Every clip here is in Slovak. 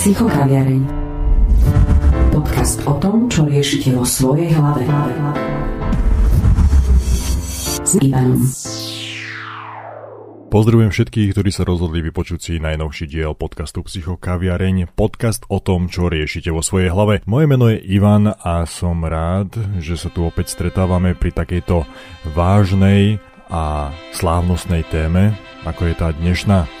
Psychokaviareň. Podcast o tom, čo riešite vo svojej hlave. S Ivanom. Pozdravujem všetkých, ktorí sa rozhodli vypočuť si najnovší diel podcastu Psychokaviareň, podcast o tom, čo riešite vo svojej hlave. Moje meno je Ivan a som rád, že sa tu opäť stretávame pri takejto vážnej a slávnostnej téme, ako je tá dnešná.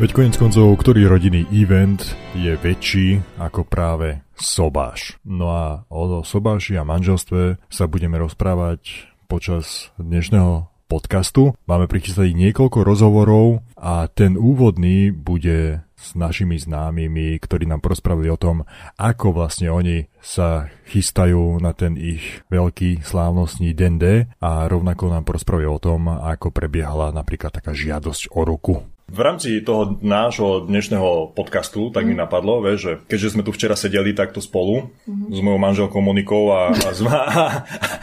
Veď konec koncov, ktorý rodinný event je väčší ako práve sobáš. No a o sobáši a manželstve sa budeme rozprávať počas dnešného podcastu. Máme prichystaných niekoľko rozhovorov a ten úvodný bude s našimi známymi, ktorí nám prospravili o tom, ako vlastne oni sa chystajú na ten ich veľký slávnostný den D a rovnako nám prospravili o tom, ako prebiehala napríklad taká žiadosť o ruku. V rámci toho nášho dnešného podcastu tak mm. mi mhm. napadlo, vieš, že keďže sme tu včera sedeli takto spolu mm. s mojou manželkou Monikou a, a, s, a,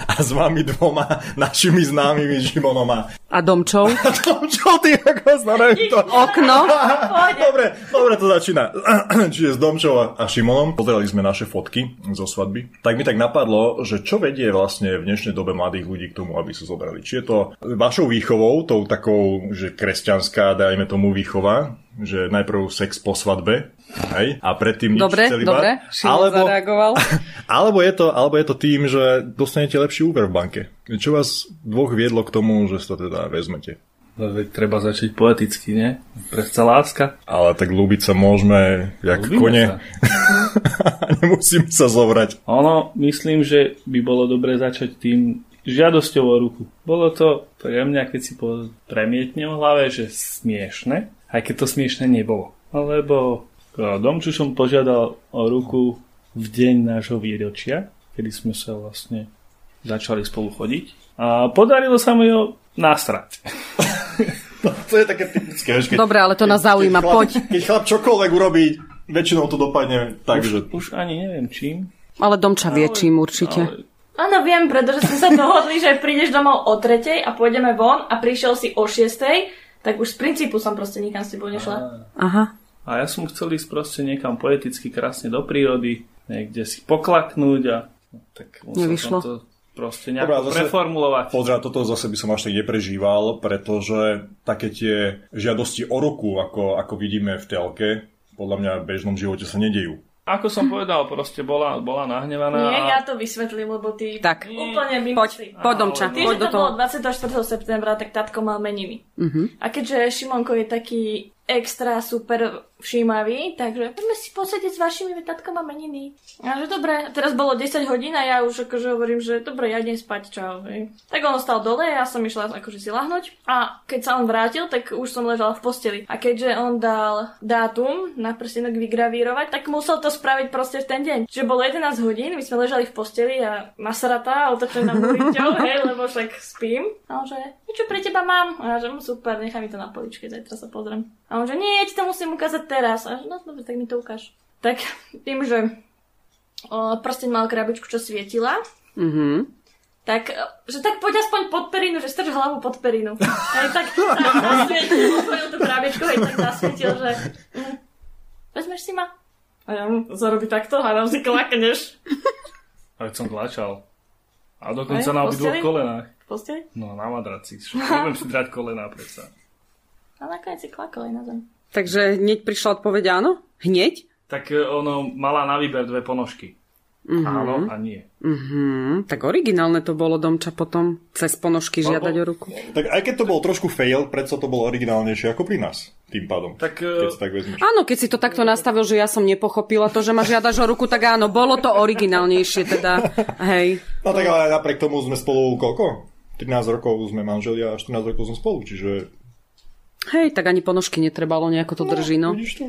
a s vami dvoma našimi známymi Šimonom a... A Domčou? A Domčou, ty ako to. Okno. dobre, dobre to začína. Čiže s Domčou a, a Šimonom pozerali sme naše fotky zo svadby. Tak mi tak napadlo, že čo vedie vlastne v dnešnej dobe mladých ľudí k tomu, aby sa zobrali. Či je to vašou výchovou, tou takou, že kresťanská, dajme tomu výchova, že najprv sex po svadbe, hej, a predtým dobre, nič Dobre, alebo, zareagoval. Alebo je, to, alebo je to tým, že dostanete lepší úver v banke. Čo vás dvoch viedlo k tomu, že sa teda vezmete? Treba začať poeticky, nie? Prečo láska. Ale tak ľúbiť sa môžeme, jak Ľubíme kone. Sa. Nemusím sa zovrať. Ono, myslím, že by bolo dobre začať tým, žiadosťou o ruku. Bolo to pre mňa, keď si premietne v hlave, že smiešne, aj keď to smiešne nebolo. Lebo Domču som požiadal o ruku v deň nášho výročia, kedy sme sa vlastne začali spolu chodiť. A podarilo sa mi ho nastrať. to, to je také typické. Keď, Dobre, ale to nás zaujíma, keď chlap, poď. Keď chlap čokoľvek urobí, väčšinou to dopadne tak, už, že... Už ani neviem čím. Ale Domča vie čím určite. Ale Áno, viem, pretože sme sa dohodli, že prídeš domov o tretej a pôjdeme von a prišiel si o šiestej, tak už z princípu som proste nikam s tebou nešla. Aha. A ja som chcel ísť proste niekam poeticky krásne do prírody, niekde si poklaknúť a tak Nevyšlo. to proste nejako Dobre, zase, preformulovať. Pozrieť, toto zase by som až tak neprežíval, pretože také tie žiadosti o ruku, ako, ako vidíme v telke, podľa mňa v bežnom živote sa nedejú. Ako som povedal, proste bola, bola nahnevaná. Nie, ja to vysvetlím, lebo ty tak. úplne mimo poď, poď domča, Ty, poď že to bolo 24. septembra, tak tatko mal meniny. Uh-huh. A keďže Šimonko je taký extra super všímavý, takže poďme si posediť s vašimi, vetatkom a meniny. A že dobre, teraz bolo 10 hodín a ja už akože hovorím, že dobre, ja idem spať, čau. Hej. Tak on ostal dole, ja som išla akože si lahnuť a keď sa on vrátil, tak už som ležala v posteli. A keďže on dal dátum na prstenok vygravírovať, tak musel to spraviť proste v ten deň. Čiže bolo 11 hodín, my sme ležali v posteli a nasratá, otočený na múriťou, hej, lebo však spím. A on že, niečo pre teba mám. A ja že, no super, nechaj mi to na poličke, zajtra sa pozriem. A on že, nie, ja ti to musím ukázať teraz. A no dobre, tak mi to ukáž. Tak tým, že o, prsteň mal krabičku, čo svietila, mm-hmm. tak, že tak poď aspoň pod perinu, že strž hlavu pod perinu. Aj tak zasvietil, tú krabičku, aj tak zasvietil, že hm, vezmeš si ma? A ja mu zarobí takto a nám si klakneš. Aj som tlačal. A dokonca na obidvoch kolenách. V posteli? No, na madraci. Nebudem si drať kolená predsa. A nakoniec si klakol aj na zem. Takže hneď prišla odpoveď áno? Hneď? Tak e, ono mala na výber dve ponožky. Uh-huh. Áno a nie. Uh-huh. Tak originálne to bolo Domča potom cez ponožky Lebo... žiadať o ruku. Tak aj keď to bol trošku fail, predsa to bolo originálnejšie ako pri nás tým pádom. Tak, e, keď si tak vezmeš. Áno, keď si to takto nastavil, že ja som nepochopila to, že ma žiadaš o ruku, tak áno, bolo to originálnejšie teda, hej. No tak ale napriek tomu sme spolu koľko? 13 rokov sme manželia a 14 rokov sme spolu, čiže Hej, tak ani ponožky netrebalo, nejako to no, drží, no. Vidíš to?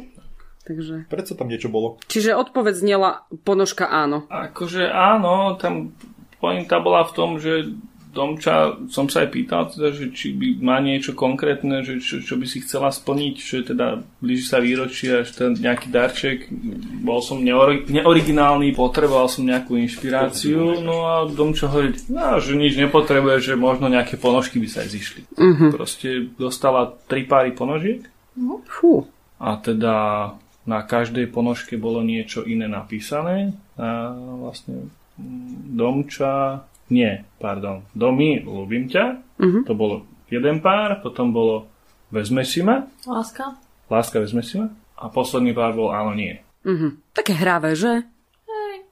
Takže... Prečo tam niečo bolo? Čiže odpoveď znela ponožka áno. Akože áno, tam pointa bola v tom, že Domča som sa aj pýtal, teda, že či by má niečo konkrétne, že čo, čo by si chcela splniť, že teda blíži sa výročie až ten nejaký darček. Bol som neori- neoriginálny, potreboval som nejakú inšpiráciu, no a Domča hovorí, no, že nič nepotrebuje, že možno nejaké ponožky by sa aj zišli. Uh-huh. Proste dostala tri páry ponožiek Fú. a teda na každej ponožke bolo niečo iné napísané. A vlastne mm, Domča, nie, pardon, Domy, ľúbim ťa. Mhm. To bolo jeden pár, potom bolo Vezme si ma, Láska. Láska vezme si ma. A posledný pár bol Áno, nie. Mhm. Také hravé, že?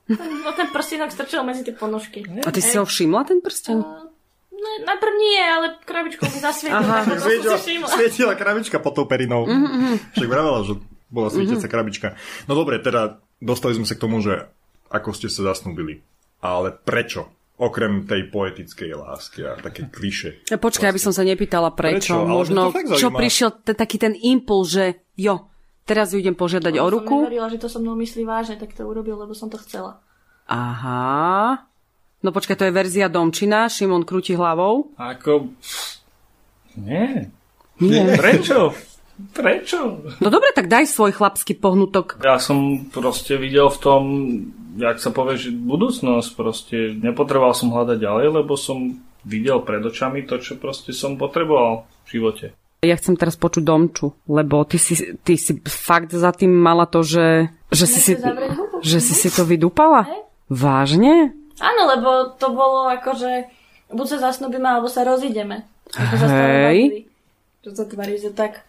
No ten prstenok strčil medzi tie ponožky. A ty si ho všimla, ten prsten? No, najprv nie, ale krabičkou mi zasvietil. Aha. Svietila, všimla. svietila krabička pod tou perinou. Však vravela, že bola svietiaca krabička. No dobre, teda dostali sme sa k tomu, že ako ste sa zasnúbili. Ale prečo? Okrem tej poetickej lásky a také kliše. Ja, počkaj, aby som sa nepýtala prečo. Prečo? Možno, čo prišiel t- taký ten impuls, že jo, teraz ju idem požiadať o Som ruku. neverila, že to so mnou myslí vážne, tak to urobil, lebo som to chcela. Aha. No počkaj, to je verzia Domčina, Šimon krúti hlavou. Ako... Nie. Nie. Prečo? Prečo? No dobre, tak daj svoj chlapský pohnutok. Ja som proste videl v tom, jak sa povie, že budúcnosť proste. Nepotreboval som hľadať ďalej, lebo som videl pred očami to, čo proste som potreboval v živote. Ja chcem teraz počuť Domču, lebo ty si, ty si fakt za tým mala to, že, že, si, si, že si si to vydúpala? Vážne? Áno, lebo to bolo ako, že buď sa zasnúbime, alebo sa rozídeme. Hej. Čo sa tvári, že tak.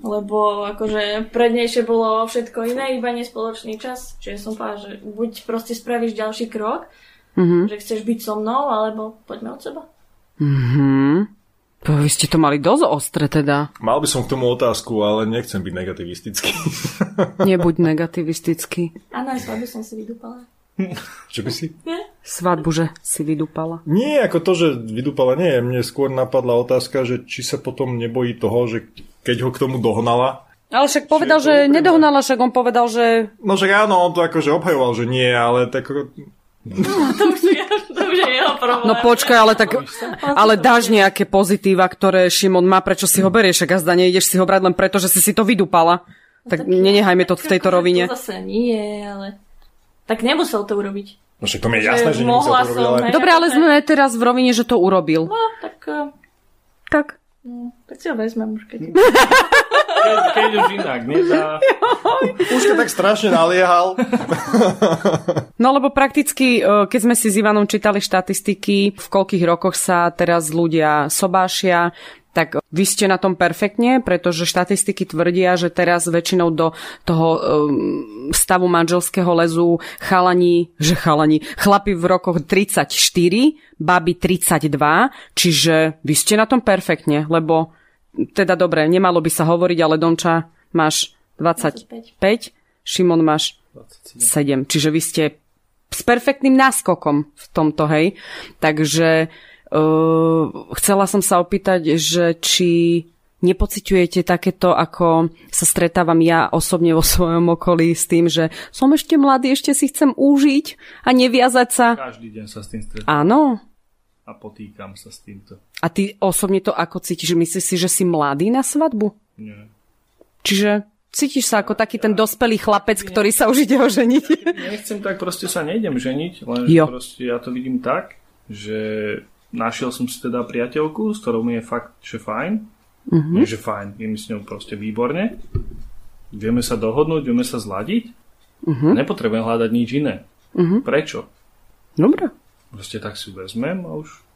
Lebo akože prednejšie bolo všetko iné, iba nespoločný čas. Čiže som povedala, že buď proste spravíš ďalší krok, Mhm. že chceš byť so mnou, alebo poďme od seba. Mhm. Vy ste to mali dosť ostre teda. Mal by som k tomu otázku, ale nechcem byť negativistický. Nebuď negativistický. Áno, aj svadbu som si vydúpala. Čo by si? Svadbu, že si vydúpala. Nie, ako to, že vydúpala, nie. Mne skôr napadla otázka, že či sa potom nebojí toho, že keď ho k tomu dohnala, Ale však povedal, že nedohnala, však on povedal, že... No však áno, on to akože obhajoval, že nie, ale tak ako- To už, je, to už je jeho problém. No počkaj, ale tak... Ale dáš nejaké pozitíva, ktoré Šimon má, prečo si ho berieš, ak azda neideš si ho brať len preto, že si si to vydúpala. Tak nenechajme to v tejto akože rovine. To zase nie, ale... Tak nemusel to urobiť. No však to mi je jasné, že nemusel mohla to robiť, som, ale... hej. Dobre, ale sme teraz v rovine, že to urobil. No, tak, eh, Tak. no, tak si ho vezmem už keď... Keď, keď už inak nedá. Už to tak strašne naliehal. No lebo prakticky, e, keď sme si s Ivanom čítali štatistiky, v koľkých rokoch sa teraz ľudia sobášia, tak vy ste na tom perfektne, pretože štatistiky tvrdia, že teraz väčšinou do toho um, stavu manželského lezu chalani, že chalani, chlapi v rokoch 34, baby 32, čiže vy ste na tom perfektne, lebo teda dobre, nemalo by sa hovoriť, ale Domča máš 25, 25. Šimon máš 7. Čiže vy ste s perfektným náskokom v tomto, hej. Takže chcela som sa opýtať, že či nepociťujete takéto, ako sa stretávam ja osobne vo svojom okolí s tým, že som ešte mladý, ešte si chcem užiť a neviazať sa. Každý deň sa s tým stretám Áno. a potýkam sa s týmto. A ty osobne to ako cítiš? Myslíš si, že si mladý na svadbu? Nie. Čiže cítiš sa ako taký ten dospelý chlapec, ktorý sa už ide oženiť? Nechcem tak, proste sa nejdem ženiť, len Jo. proste ja to vidím tak, že našiel som si teda priateľku, s ktorou mi je fakt, že fajn. Mm-hmm. Nie, že fajn, je mi s ňou proste výborne. Vieme sa dohodnúť, vieme sa zladiť. Mm-hmm. Nepotrebujem hľadať nič iné. Mm-hmm. Prečo? Dobre. Proste tak si vezmem a už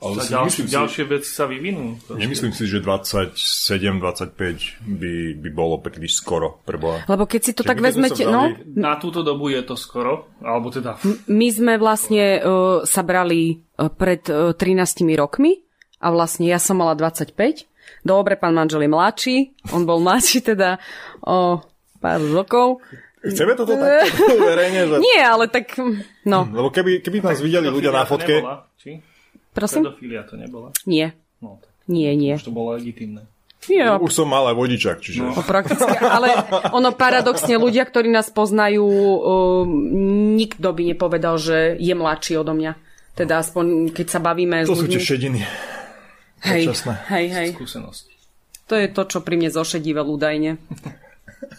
Ale sa si ďalšie, si- ďalšie veci sa vyvinú. Proste. Nemyslím si, že 27-25 by, by bolo príliš skoro pre Boha. Lebo keď si to Že tak vezmete, no, brali- Na túto dobu je to skoro, alebo teda my sme vlastne uh, sa brali uh, pred uh, 13 rokmi a vlastne ja som mala 25. Dobre, pán manžel je mladší, on bol mladší teda o pár rokov. Chceme toto takto verejne? Že... Nie, ale tak, no, Lebo keby, keby nás videli ľudia na fotke, nebola, či? Prosím? Pedofilia to nebola. Nie, No, tak nie, nie. už to bolo legitimné. Nie, už som mal aj vodičak, čiže... No, prakticky, ale ono paradoxne ľudia, ktorí nás poznajú, uh, nikto by nepovedal, že je mladší odo mňa. Teda aspoň, keď sa bavíme To sú tie šediny. Hej, hej, hej. Skúsenosti. To je to, čo pri mne zošedível údajne.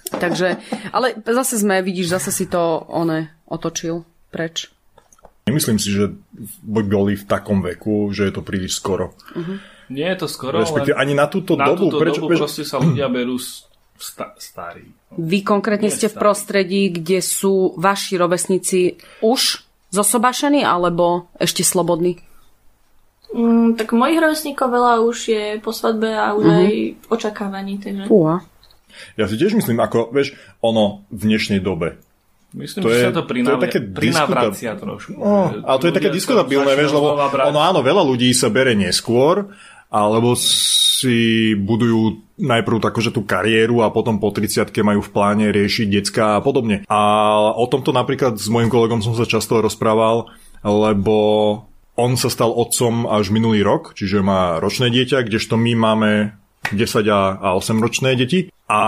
Takže, ale zase sme, vidíš, zase si to one otočil preč. Nemyslím si, že by boli v takom veku, že je to príliš skoro. Nie je to skoro, Respektíve ani na túto na dobu. túto prečo, dobu prečo, proste sa ľudia berú sta- starí. Vy konkrétne Nie ste v stále. prostredí, kde sú vaši rovesníci už zosobášení alebo ešte slobodní? Mm, tak mojich rovesníkov veľa už je po svadbe a už aj v očakávaní. Takže. Fúha. Ja si tiež myslím, ako, vieš, ono v dnešnej dobe. Myslím, To že je- sa to to je také prinavracia trošku. No, ale to je také diskutabilné, vieš, lebo ono áno, veľa ľudí sa bere neskôr, alebo si budujú najprv takože tú kariéru a potom po 30 majú v pláne riešiť decka a podobne. A o tomto napríklad s mojim kolegom som sa často rozprával, lebo on sa stal otcom až minulý rok, čiže má ročné dieťa, kdežto my máme 10 a a 8 ročné deti. A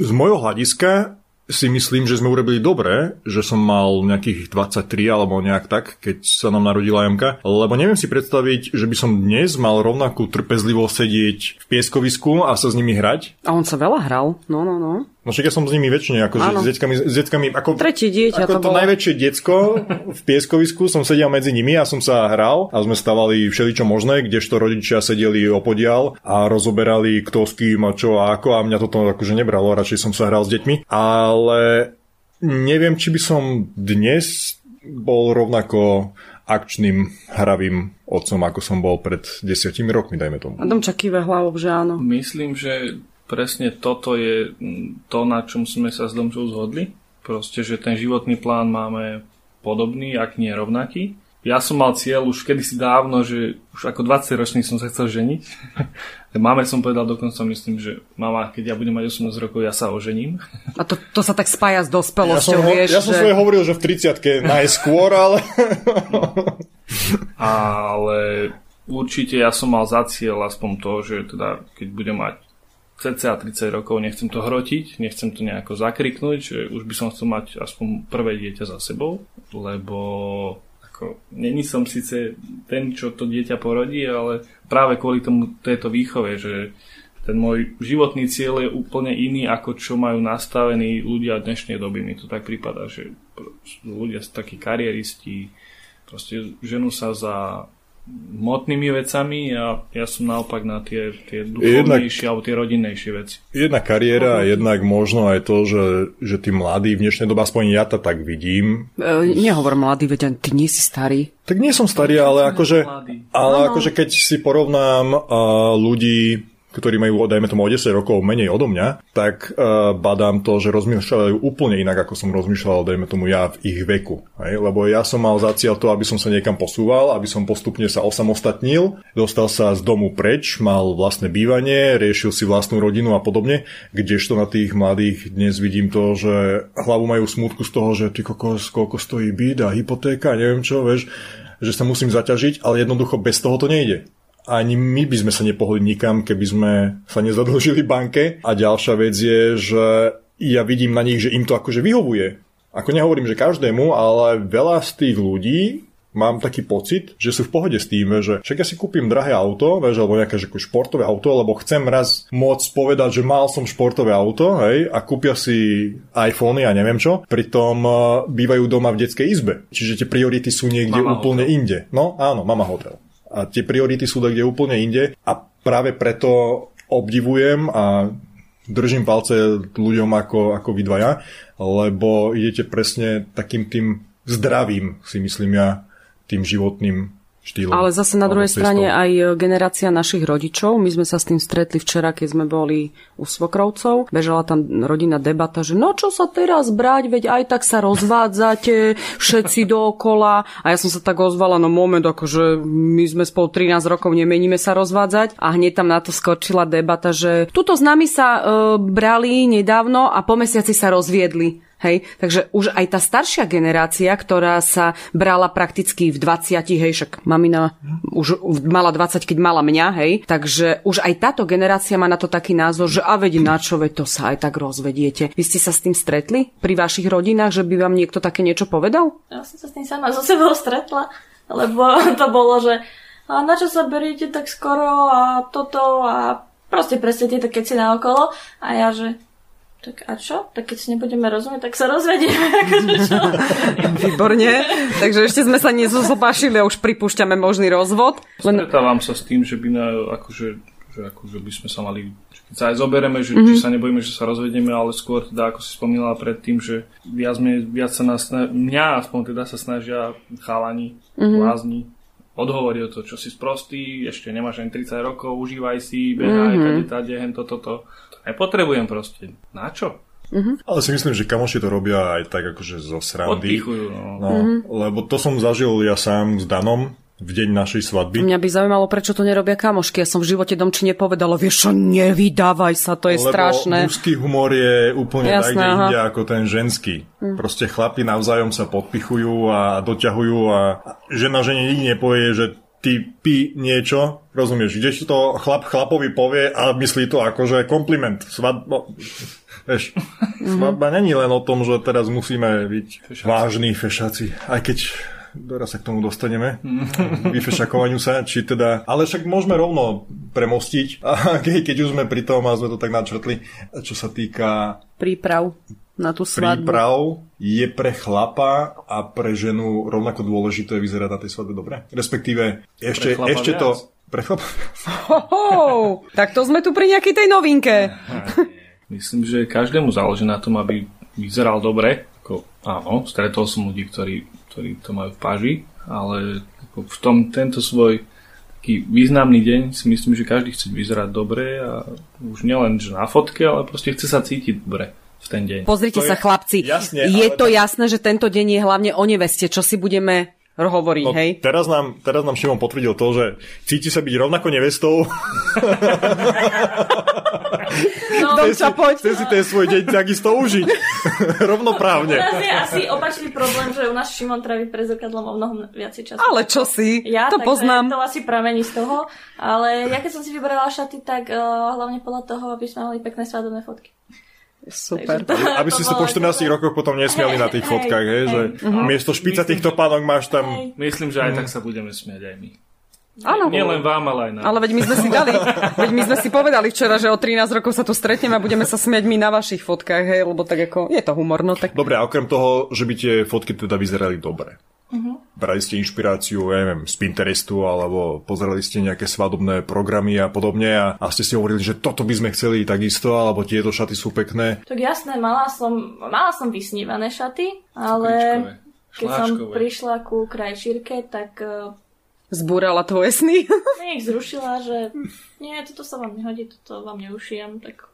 z môjho hľadiska si myslím, že sme urobili dobre, že som mal nejakých 23 alebo nejak tak, keď sa nám narodila Jamka, lebo neviem si predstaviť, že by som dnes mal rovnakú trpezlivosť sedieť v pieskovisku a sa s nimi hrať. A on sa veľa hral. No, no, no. No však ja som s nimi väčšine, akože Áno. s deckami, s deckami ako, Tretie dieťa ako to to, bolo. najväčšie decko v pieskovisku som sedel medzi nimi a som sa hral a sme stavali všeličo možné, kdežto rodičia sedeli opodial a rozoberali kto s kým a čo a ako a mňa toto akože nebralo, radšej som sa hral s deťmi, ale neviem, či by som dnes bol rovnako akčným, hravým otcom, ako som bol pred desiatimi rokmi, dajme tomu. Adamča kýve hlavou, že áno. Myslím, že presne toto je mm, to, na čom sme sa s Domčou zhodli. Proste, že ten životný plán máme podobný, ak nie rovnaký. Ja som mal cieľ už kedysi dávno, že už ako 20 ročný som sa chcel ženiť. Máme som povedal dokonca, myslím, že mama, keď ja budem mať 18 rokov, ja sa ožením. A to, to sa tak spája s Ja som, dospelosťou, vieš, ja som že... svoje hovoril, že v 30 najskôr, ale... Ale určite ja som mal za cieľ aspoň to, že teda keď budem mať cca 30 rokov, nechcem to hrotiť, nechcem to nejako zakriknúť, že už by som chcel mať aspoň prvé dieťa za sebou, lebo ako, není som síce ten, čo to dieťa porodí, ale práve kvôli tomu tejto výchove, že ten môj životný cieľ je úplne iný, ako čo majú nastavení ľudia dnešnej doby. Mi to tak prípada, že ľudia sú takí kariéristi, proste ženú sa za hmotnými vecami a ja som naopak na tie, tie duchovnejšie alebo tie rodinnejšie veci. Jedna kariéra a jednak možno aj to, že, že tí mladí v dnešnej dobe, aspoň ja to tak vidím, E, nehovor mladý, veď ty nie si starý. tak nie som starý, ale akože, ale akože keď si porovnám uh, ľudí, ktorí majú, dajme tomu, o 10 rokov menej odo mňa, tak uh, badám to, že rozmýšľajú úplne inak, ako som rozmýšľal, dajme tomu, ja v ich veku. Hej? Lebo ja som mal za cieľ to, aby som sa niekam posúval, aby som postupne sa osamostatnil, dostal sa z domu preč, mal vlastné bývanie, riešil si vlastnú rodinu a podobne, kdežto na tých mladých dnes vidím to, že hlavu majú smutku z toho, že ty kokos, koľko stojí byt a hypotéka, neviem čo, vieš, že sa musím zaťažiť, ale jednoducho bez toho to nejde ani my by sme sa nepohli nikam, keby sme sa nezadlžili banke. A ďalšia vec je, že ja vidím na nich, že im to akože vyhovuje. Ako nehovorím, že každému, ale veľa z tých ľudí mám taký pocit, že sú v pohode s tým, že však ja si kúpim drahé auto, vieš, alebo nejaké že športové auto, lebo chcem raz môcť povedať, že mal som športové auto, hej, a kúpia si iPhony a neviem čo, pritom uh, bývajú doma v detskej izbe. Čiže tie priority sú niekde Mama úplne hotel. inde. No áno, mama hotel. A tie priority sú kde úplne inde. A práve preto obdivujem a držím palce ľuďom ako, ako vy dvaja, lebo idete presne takým tým zdravým, si myslím ja, tým životným štýlom. Ale zase na druhej cestou. strane aj generácia našich rodičov. My sme sa s tým stretli včera, keď sme boli u svokrovcov. Bežala tam rodinná debata, že no čo sa teraz brať, veď aj tak sa rozvádzate všetci dookola. A ja som sa tak ozvala, no moment, akože my sme spolu 13 rokov, nemeníme sa rozvádzať. A hneď tam na to skočila debata, že tuto s nami sa e, brali nedávno a po mesiaci sa rozviedli. Hej, takže už aj tá staršia generácia, ktorá sa brala prakticky v 20, hej, však mamina už mala 20, keď mala mňa, hej, takže už aj táto generácia má na to taký názor, že a veď na čo, veď to sa aj tak rozvediete. Vy ste sa s tým stretli pri vašich rodinách, že by vám niekto také niečo povedal? Ja som sa s tým sama so sebou stretla. Lebo to bolo, že a na čo sa beriete tak skoro a toto a proste presne tieto keci na okolo. A ja, že tak a čo? Tak keď si nebudeme rozumieť, tak sa rozvedieme. Akože? Výborne. Takže ešte sme sa nezozopášili a už pripúšťame možný rozvod. Len... Stretávam sa s tým, že by, na, akože, že akože by sme sa mali keď sa aj zoberieme, že mm-hmm. či sa nebojíme, že sa rozvedieme, ale skôr teda, ako si spomínala predtým, že viac, mne, viac sa nás, mňa aspoň teda sa snažia chalani, mm-hmm. blázni, odhovorí o to, čo si sprostý, ešte nemáš ani 30 rokov, užívaj si, behaj, mm-hmm. kade, tade, hen, toto, toto. To nepotrebujem proste. Na čo? Mm-hmm. Ale si myslím, že kamoši to robia aj tak akože zo srandy. Odpichujú, no. no mm-hmm. Lebo to som zažil ja sám s Danom v deň našej svadby. Mňa by zaujímalo, prečo to nerobia kamošky. Ja som v živote domči nepovedala, vieš čo, nevydávaj sa, to je Lebo strašné. mužský humor je úplne Jasné, inde ako ten ženský. Mm. Proste chlapi navzájom sa podpichujú a doťahujú a žena žene nikdy nepovie, že ty pi niečo, rozumieš, kdež to chlap chlapovi povie a myslí to ako, že kompliment. Svadba, vieš, mm-hmm. svadba není len o tom, že teraz musíme byť fešaci. vážni fešaci, aj keď Doraz sa k tomu dostaneme, vyfešakovaniu sa, či teda, ale však môžeme rovno premostiť, keď už sme pri tom a sme to tak načrtli, čo sa týka príprav na tú svadbu. Príprav je pre chlapa a pre ženu rovnako dôležité vyzerať na tej svadbe dobre? Respektíve ešte, ešte to... Pre chlapa Ho, tak to sme tu pri nejakej tej novinke. Myslím, že každému záleží na tom, aby vyzeral dobre. Ako, áno, stretol som ľudí, ktorí, ktorí to majú v paži, ale ako v tom tento svoj taký významný deň si myslím, že každý chce vyzerať dobre a už nielen že na fotke, ale proste chce sa cítiť dobre v ten deň. Pozrite to sa, je, chlapci. Jasne, je to tak... jasné, že tento deň je hlavne o neveste, čo si budeme hovoriť, no, hej? Teraz nám, teraz nám Šimon potvrdil to, že cíti sa byť rovnako nevestou. No, chce, si, chce si ten svoj deň takisto užiť. Rovnoprávne. U nás je asi opačný problém, že u nás Šimon traví pre zrkadlom o mnoho viac času. Ale čo si? Ja, to poznám. To asi pramení z toho. Ale ja keď som si vybrala šaty, tak uh, hlavne podľa toho, aby sme mali pekné svadobné fotky. Super. To, aby, aby si sa po 14 rokoch potom nesmiali hey, na tých hey, fotkách, hej, že uh-huh. miesto špica týchto pánok máš tam... Hey. Myslím, že aj tak sa budeme smiať aj my. Áno. Nie len vám, ale aj nám. Ale veď my sme si dali, veď my sme si povedali včera, že o 13 rokov sa tu stretneme a budeme sa smiať my na vašich fotkách, hej, lebo tak ako, je to humor, no tak... Dobre, a okrem toho, že by tie fotky teda vyzerali dobre. Uh-huh. Brali ste inšpiráciu, ja neviem, z Pinterestu alebo pozerali ste nejaké svadobné programy a podobne a, a ste si hovorili, že toto by sme chceli takisto, alebo tieto šaty sú pekné. Tak jasné, mala som, mala som vysnívané šaty, ale keď som prišla ku krajšírke, tak e, Zbúrala tvoje sny? Nie, ich zrušila, že nie, toto sa vám nehodí, toto vám neušijem, tak...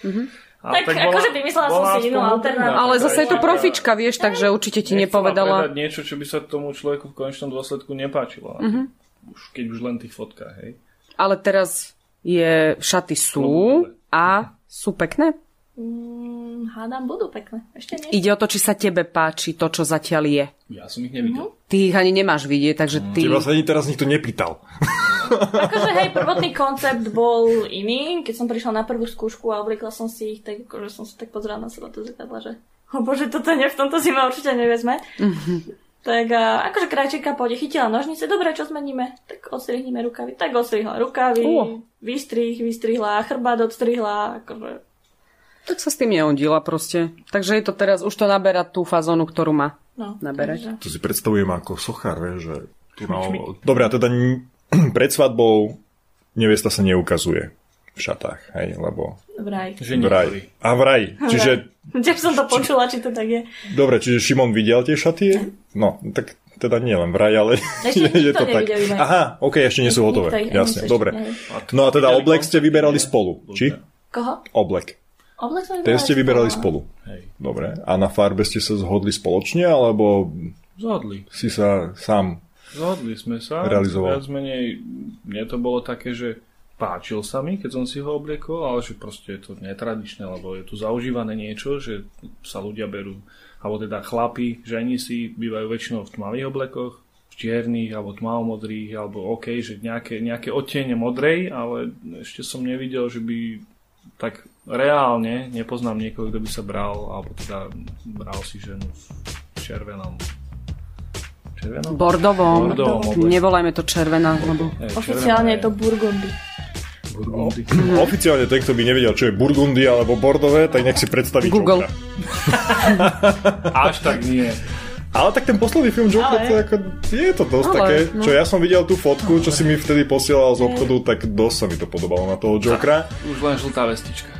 Mm-hmm. Tak, tak bola, akože vymyslela som si inú alternatívu. Ale zase je to profička, vieš, takže určite ti nepovedala. niečo, čo by sa tomu človeku v konečnom dôsledku nepáčilo. Mm-hmm. Už, keď už len tých fotkách, hej. Ale teraz je, šaty sú a sú pekné? Mm, hádam, budú pekné. Ešte nie. Ide o to, či sa tebe páči to, čo zatiaľ je. Ja som ich nevidel. Mm-hmm. Ty ich ani nemáš vidieť, takže mm. ty... Teba sa ani teraz nikto nepýtal. akože hej, prvotný koncept bol iný. Keď som prišla na prvú skúšku a obliekla som si ich, tak akože som sa tak pozerala na seba to zrkadla, že o bože, toto nie, v tomto si ma určite nevezme. Mm-hmm. Tak akože krajčíka pôjde, chytila nožnice, dobre, čo zmeníme? Tak ostrihneme rukavy. Tak ostrihla rukavy, uh. vystrih, vystrihla, chrbát odstrihla, akože tak sa s tým neondila proste. Takže je to teraz, už to naberá tú fazónu, ktorú má no, naberať. To si predstavujem ako sochár, že tu na... Dobre, a teda pred svadbou nevesta sa neukazuje v šatách, hej, lebo... Vraj. Že vraj. A vraj. Čiže... Čiže som to počula, či to tak je. Dobre, čiže Šimon videl tie šaty? No, tak teda nie len vraj, ale ešte je to tak. Aha, ok, ešte nie sú hotové. Jasne, dobre. No a teda oblek ste vyberali spolu, či? Koho? Oblek. Oblek sme vyberali ste vyberali spolu. Hej. Dobre. A na farbe ste sa zhodli spoločne, alebo... Zhodli. Si sa sám Zhodli sme sa. Realizoval. Viac menej, mne to bolo také, že páčil sa mi, keď som si ho obliekol, ale že proste je to netradičné, lebo je tu zaužívané niečo, že sa ľudia berú, alebo teda chlapi, ženi si bývajú väčšinou v tmavých oblekoch, v čiernych alebo tmavomodrých, alebo OK, že nejaké, nejaké odtiene modrej, ale ešte som nevidel, že by tak reálne nepoznám niekoho, kto by sa bral, alebo teda bral si ženu v červenom Červenom? Bordovom. Bordovom. Nevolajme to červená, lebo... Oficiálne je to Burgundy. Burgundy. Oficiálne ten, kto by nevedel, čo je Burgundy alebo Bordové, tak nech si predstaví Google. Až tak nie. Ale tak ten posledný film Joker, Ale- to je, ako, je to dosť Ale, také, no. čo ja som videl tú fotku, čo si mi vtedy posielal z obchodu, tak dosť sa mi to podobalo na toho Jokera. Už len žltá vestička.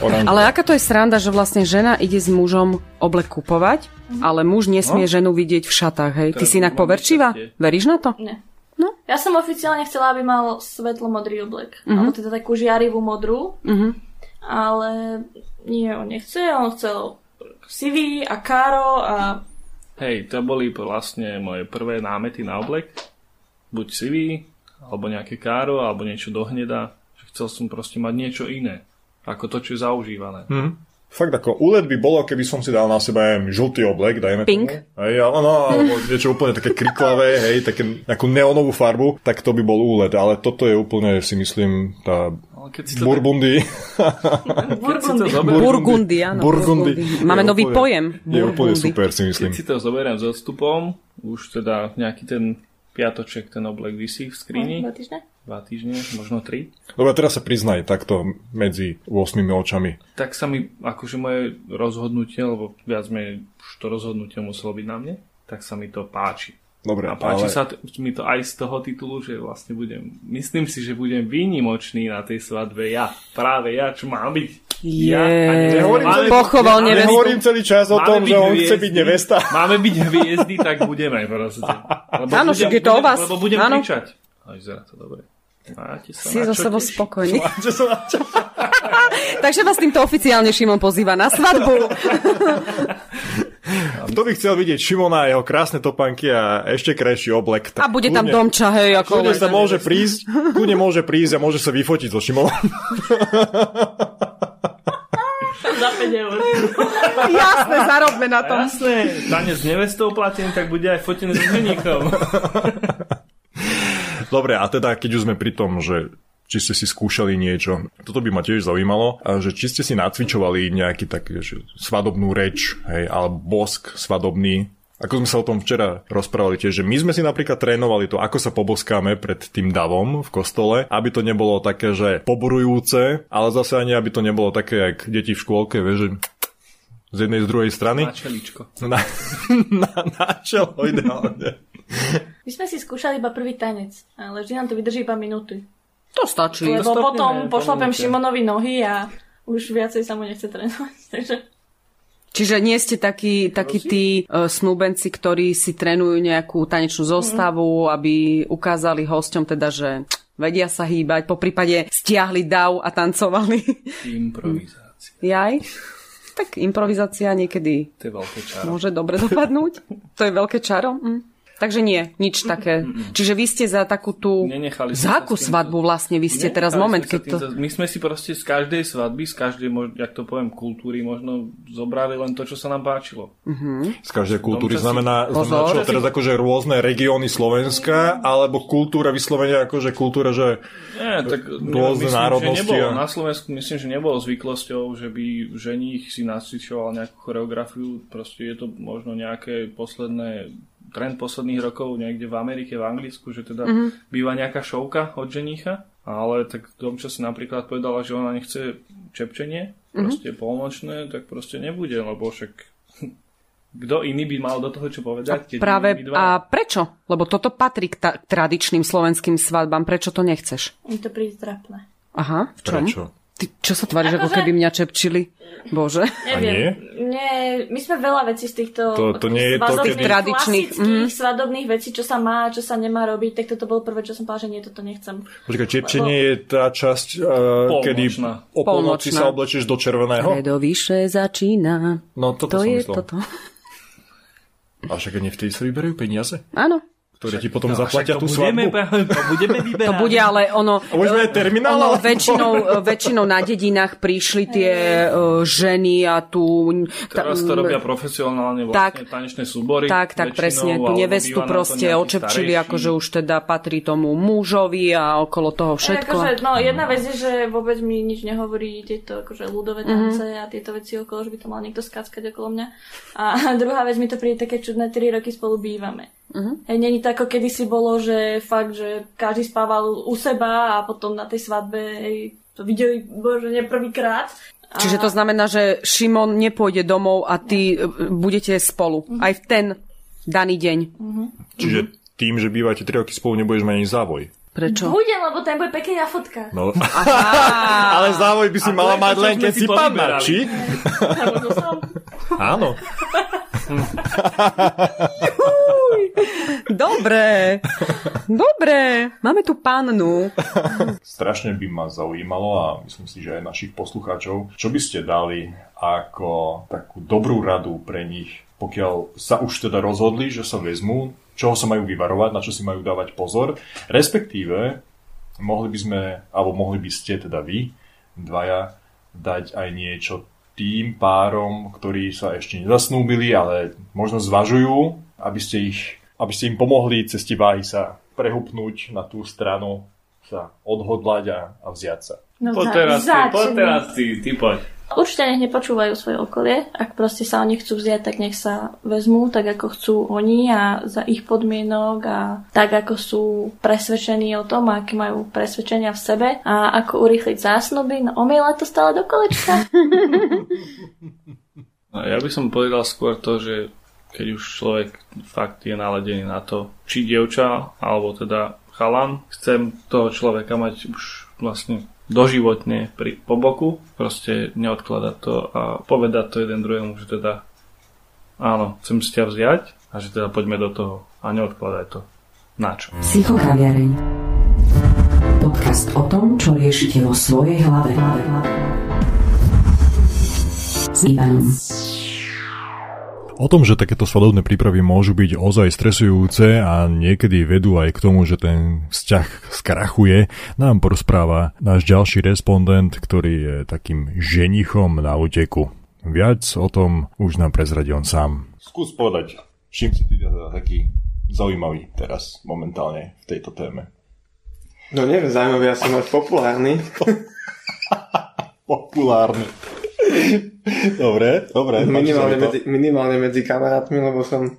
Oranžová. Ale aká to je sranda, že vlastne žena ide s mužom oblek kupovať, ale muž nesmie No. ženu vidieť v šatách, hej? Ty To si inak poverčivá? Veríš na to? Nie. No. Ja som oficiálne chcela, aby mal svetlo-modrý oblek. Mhm. Alebo teda takú žiarivú modrú. Mhm. Ale nie, on nechce. On chcel sivý a káro a Hej, to boli vlastne moje prvé námety na oblek. Buď sivý, alebo nejaké káro, alebo niečo do hneda. Chcel som proste mať niečo iné. Ako to, čo je zaužívané. Hm. Fakt ako úlet by bolo, keby som si dal na seba aj žltý oblek, dajme Pink. tomu. Hej, ale no, alebo niečo úplne také kriklavé, hej, také nejakú neonovú farbu, tak to by bol úlet. Ale toto je úplne, si myslím, tá keď si to Burgundy. Burgundy. Burgundy, áno. Burgundy. Máme Je nový úplne- pojem. Je úplne super, si myslím. keď si to zoberiem s odstupom, už teda nejaký ten piatoček, ten oblek vysí v skrini. Dva týždne? Dva týždne, možno tri. Dobre, teraz sa priznaj takto medzi 8 očami. Tak sa mi, akože moje rozhodnutie, lebo viac menej už to rozhodnutie muselo byť na mne, tak sa mi to páči. Dobre, A páči ale... sa t- mi to aj z toho titulu, že vlastne budem, myslím si, že budem výnimočný na tej svadbe ja. Práve ja, čo mám byť. Je. Ja, Nehovorím máme- Pochoval máme- nevestu. Nehovorím celý čas o máme tom, že on chce hviezdy. byť nevesta. Máme byť hviezdy, tak budeme proste. Lebo Áno, však je to o budem- vás. Lebo budem Áno. kričať. A vyzerá to dobre. Máte sa Si so sebou spokojný. Sa na čo? Takže vás týmto oficiálne Šimon pozýva na svadbu. Kto by chcel vidieť Šimona a jeho krásne topanky a ešte krajší oblek, tak A bude tam kľudne- domča, hej, ako... Kľudne sa môže prísť, kľudne môže prísť a môže sa vyfotiť so Šimonom. Za 5 eur. Jasné, zarobme na tom. Jasné, tanec s nevestou platený, tak bude aj fotený s ženíkom. Dobre, a teda keď už sme pri tom, že či ste si skúšali niečo. Toto by ma tiež zaujímalo, že či ste si nacvičovali nejaký taký že svadobnú reč, hej, alebo bosk svadobný. Ako sme sa o tom včera rozprávali tiež, že my sme si napríklad trénovali to, ako sa poboskáme pred tým davom v kostole, aby to nebolo také, že poborujúce, ale zase ani aby to nebolo také, jak deti v škôlke, vieš, že z jednej z druhej strany. Na čeličko. Na, na, na čelo ideálne. My sme si skúšali iba prvý tanec, ale vždy nám to vydrží iba minúty. To stačí. Lebo stopneme, potom pošlapem. Šimonovi nohy a už viacej sa mu nechce trénovať. Takže Čiže nie ste takí, takí tí uh, snúbenci, ktorí si trénujú nejakú tanečnú zostavu, aby ukázali hosťom teda, že vedia sa hýbať, po prípade stiahli dav a tancovali. Improvizácia. Jaj? Tak improvizácia niekedy To je veľké čaro. môže dobre dopadnúť. To je veľké čaro. Mm. Takže nie, nič také. Čiže vy ste za takú tú... Nenechali Za akú svadbu vlastne vy ste teraz moment, keď to... My sme si proste z každej svadby, z každej, jak to poviem, kultúry možno zobrali len to, čo sa nám páčilo. Z každej kultúry znamená, znamená Pozor. čo teraz akože rôzne regióny Slovenska, alebo kultúra vyslovene akože kultúra, že Nie, tak Rôzne myslím, národnosti Že nebolo, a- Na Slovensku myslím, že nebolo zvyklosťou, že by ženích si nacvičoval nejakú choreografiu. Proste je to možno nejaké posledné trend posledných rokov niekde v Amerike, v Anglicku, že teda mm-hmm. býva nejaká šovka od ženícha, ale tak Domča si napríklad povedala, že ona nechce čepčenie, proste polnočné, tak proste nebude, lebo však kto iný by mal do toho čo povedať? Keď Práve, my dva... a prečo? Lebo toto patrí k ta- tradičným slovenským svadbám. Prečo to nechceš? mi to príde trapné. Aha, v čom? prečo? Ty, čo sa tváriš, ako Akože- keby mňa čepčili? Bože. Neviem. Nie, my sme veľa vecí z týchto To- to nie je to, svadobných, kedy- Tradičných, klasických svadobných vecí, čo sa má čo sa nemá robiť, tak toto bolo prvé, čo som povedala, že nie, toto nechcem. Počkaj, čepčenie je tá časť, uh, kedy o polnoci sa oblečieš do červeného? Kredo vyše začína. No toto To som je myslel. toto. A však nie vtedy sa vyberajú peniaze, Áno. Ktoré ti potom No, zaplatia tú to budeme, svadbu. to budeme vyberať. To bude ale ono... A môžeme aj terminál? Ono väčšinou, väčšinou na dedinách prišli tie uh, ženy a tu... Teraz to robia profesionálne vlastne Tak. tanečné súbory. Tak, tak väčšinou, presne. Alebo nevestu proste očepčili, akože už teda patrí tomu mužovi a okolo toho všetko. Akože, no, jedna vec je, že vôbec mi nič nehovorí tieto akože ľudové tance mm-hmm. a tieto veci okolo, že by to mal niekto skáckať okolo mňa. A druhá vec mi to príde také čudné, 3 roky spolu bývame. Uh-huh. Hej, není to ako kedysi bolo, že fakt, že každý spával u seba a potom na tej svadbe hej, to videli bože prvýkrát. A... Čiže to znamená, že Šimon nepôjde domov a ty uh, budete spolu. Uh-huh. Aj v ten daný deň. Uh-huh. Čiže tým, že bývate 3 roky spolu, nebudeš mať ani závoj. Prečo? Budem, lebo ten bude pekný na fotka. No. Ale závoj by si a mala mať len, keď si panna, či? Áno. Dobre. Dobre. Máme tu pannu. Strašne by ma zaujímalo a myslím si, že aj našich poslucháčov, čo by ste dali ako takú dobrú radu pre nich, pokiaľ sa už teda rozhodli, že sa vezmú čoho sa majú vyvarovať, na čo si majú dávať pozor. Respektíve, mohli by sme, alebo mohli by ste teda vy, dvaja, dať aj niečo tým párom, ktorí sa ešte nezasnúbili, ale možno zvažujú, aby ste, ich, aby ste im pomohli cez tie váhy sa prehupnúť na tú stranu, sa odhodlať a, a vziať sa. No, poď teraz, ty, poď teraz ty, ty poď. Určite nech nepočúvajú svoje okolie. Ak proste sa oni chcú vziať, tak nech sa vezmú tak, ako chcú oni a za ich podmienok a tak, ako sú presvedčení o tom, aké majú presvedčenia v sebe a ako urýchliť zásnuby. No omiela to stále do kolečka. No, ja by som povedal skôr to, že keď už človek fakt je naladený na to, či dievča, alebo teda chalan, chcem toho človeka mať už vlastne doživotne pri, po boku, proste neodkladať to a povedať to jeden druhému, že teda áno, chcem si ťa vziať a že teda poďme do toho a neodkladaj to. Na čo? Psychokaviareň. Podcast o tom, čo riešite vo svojej hlave. S Ivanom. O tom, že takéto svadobné prípravy môžu byť ozaj stresujúce a niekedy vedú aj k tomu, že ten vzťah skrachuje, nám porozpráva náš ďalší respondent, ktorý je takým ženichom na uteku. Viac o tom už nám prezradí on sám. Skús povedať, čím si ty teda taký zaujímavý teraz momentálne v tejto téme. No neviem, zaujímavý, ja som mať populárny. populárny. Dobre, dobre. Minimálne medzi, minimálne medzi kamarátmi, lebo som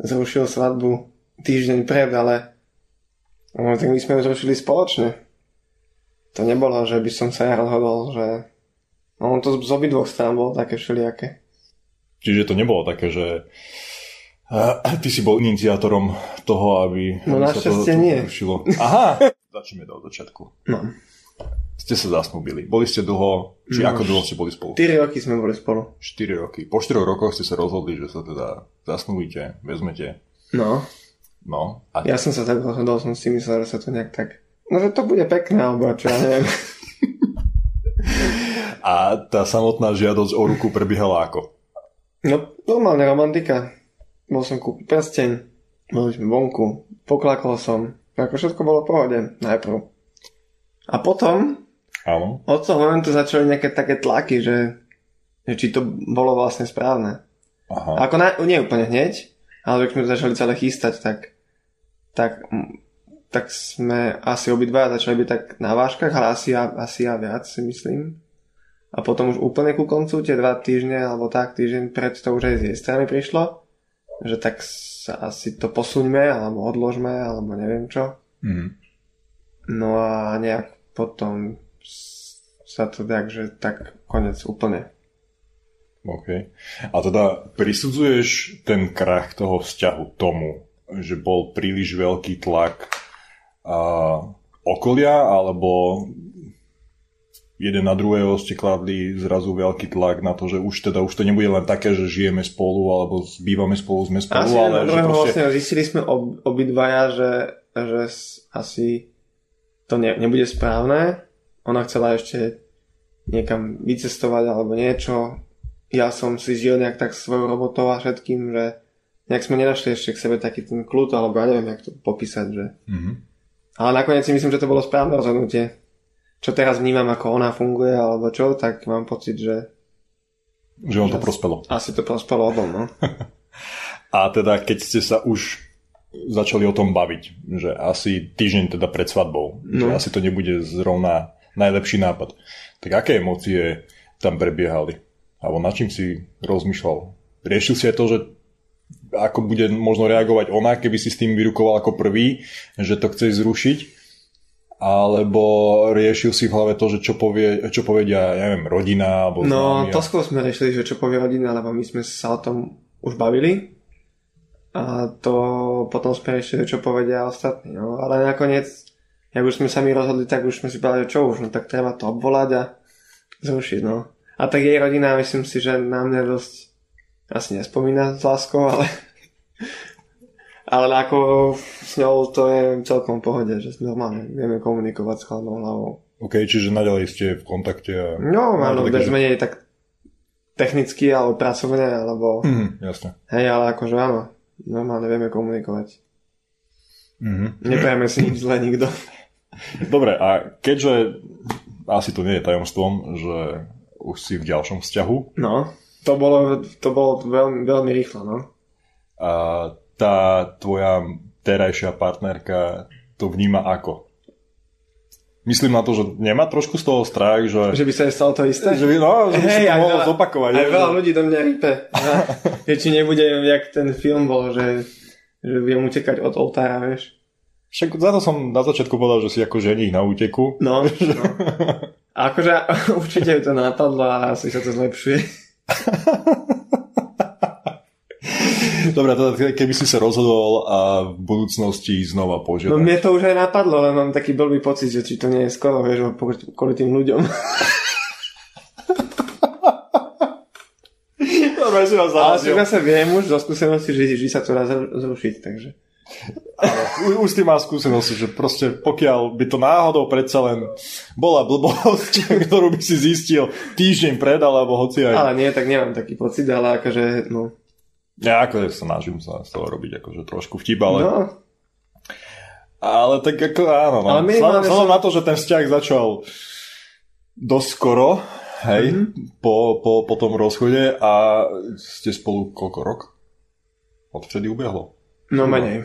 zrušil svadbu týždeň pred, ale no, tak my sme ju zrušili spoločne. To nebolo, že by som sa ja rozhodol, že no, on to z obidvoch strán bolo také všelijaké. Čiže to nebolo také, že uh, ty si bol iniciátorom toho, aby... No našťastie nie. Zrušilo. Aha! Začneme do začiatku. No ste sa zasnúbili. Boli ste dlho, či no, ako dlho ste boli spolu? 4 roky sme boli spolu. 4 roky. Po 4 rokoch ste sa rozhodli, že sa teda zasnúbite, vezmete. No. No. A... Ja som sa tak rozhodol, som si myslel, že sa to nejak tak... No, že to bude pekné, alebo čo, ja neviem. A tá samotná žiadosť o ruku prebiehala ako? No, normálne romantika. Bol som kúpiť prsteň, boli sme vonku, poklakol som. Ako všetko bolo v pohode, najprv. A potom Áno. Od toho momentu začali nejaké také tlaky, že, že či to bolo vlastne správne. Aha. Ako na, nie úplne hneď, ale keď sme to začali celé chystať, tak, tak, tak sme asi obidva začali byť tak na váškach, ale asi ja, asi ja viac si myslím. A potom už úplne ku koncu, tie dva týždne, alebo tak, týždeň pred to už aj z jej strany prišlo, že tak sa asi to posuňme, alebo odložme, alebo neviem čo. Mm. No a nejak potom sa to tak, že tak konec úplne. OK. A teda prisudzuješ ten krach toho vzťahu tomu, že bol príliš veľký tlak a okolia, alebo jeden na druhého ste kladli zrazu veľký tlak na to, že už teda už to nebude len také, že žijeme spolu alebo bývame spolu, sme spolu, asi ale že proste... vlastne zistili sme ob, obidvaja, že, že asi to ne, nebude správne. Ona chcela ešte niekam vycestovať alebo niečo. Ja som si žil nejak tak svojou robotou a všetkým, že nejak sme nenašli ešte k sebe taký ten kľud, alebo ja neviem, jak to popísať, že... Mm-hmm. Ale nakoniec si myslím, že to bolo správne rozhodnutie. Čo teraz vnímam, ako ona funguje, alebo čo, tak mám pocit, že... Že on to prospelo. Asi to prospelo obom, no. a teda, keď ste sa už začali o tom baviť, že asi týždeň teda pred svadbou, no. že asi to nebude zrovna najlepší nápad. Tak aké emócie tam prebiehali? Alebo na čím si rozmýšľal? Riešil si aj to, že ako bude možno reagovať ona, keby si s tým vyrukoval ako prvý, že to chce zrušiť, alebo riešil si v hlave to, že čo, povie, čo povedia, ja neviem, rodina, alebo No, známi to skôr sme riešili, že čo povie rodina, lebo my sme sa o tom už bavili a to potom sme riešili, čo povedia ostatní. No. Ale nakoniec, jak už sme sami rozhodli, tak už sme si povedali, čo už, no tak treba to obvolať a zrušiť, no. A tak jej rodina, myslím si, že na mňa dosť asi nespomína s láskou, ale ale ako s ňou to je celkom pohode, že normálne vieme komunikovať s chladnou hlavou. OK, čiže naďalej ste v kontakte. A... No, áno, bez menej tak technicky alebo pracovne, alebo Mhm, jasne. hej, ale akože áno, normálne vieme komunikovať. Mhm. Neprajeme si nič zle nikto. Dobre, a keďže asi to nie je tajomstvom, že už si v ďalšom vzťahu, No, to bolo, to bolo veľmi, veľmi rýchlo, no. a tá tvoja terajšia partnerka to vníma ako? Myslím na to, že nemá trošku z toho strach, že... Že by sa stalo to isté? Že by, no, že by Hej, si to mohol veľa- zopakovať. Aj veľa ľudí do mňa rype. Že či nebude, jak ten film bol, že, že budem utekať od oltára, vieš. Však za to som na začiatku povedal, že si ako ženich na úteku. No, no. A akože určite to napadlo a asi sa to zlepšuje. Dobre, teda keby si sa rozhodol a v budúcnosti znova No požiadať. mne to už aj napadlo, ale mám taký blbý pocit, že či to nie je skoro, vieš, kvôli- tým ľuďom. Dobre, si ma Ale však zase viem už zo skúsenosti, že vždy sa to dá zru- zrušiť, takže. U- Už ty má skúsenosť, že proste pokiaľ by to náhodou predsa len bola blbosť, ktorú by si zistil týždeň pred, alebo hoci aj... Ale nie, tak nemám taký pocit, ale akože, no. Ja ako sa snažím sa z toho robiť akože trošku vtip, ale, No, ale tak ako áno. No. Ale Vzhľadom som- na to, že ten vzťah začal dosť skoro, hej, Mhm. mm-hmm. po, po, po tom rozchode a ste spolu koľko rok? Odvtedy ubehlo? no menej.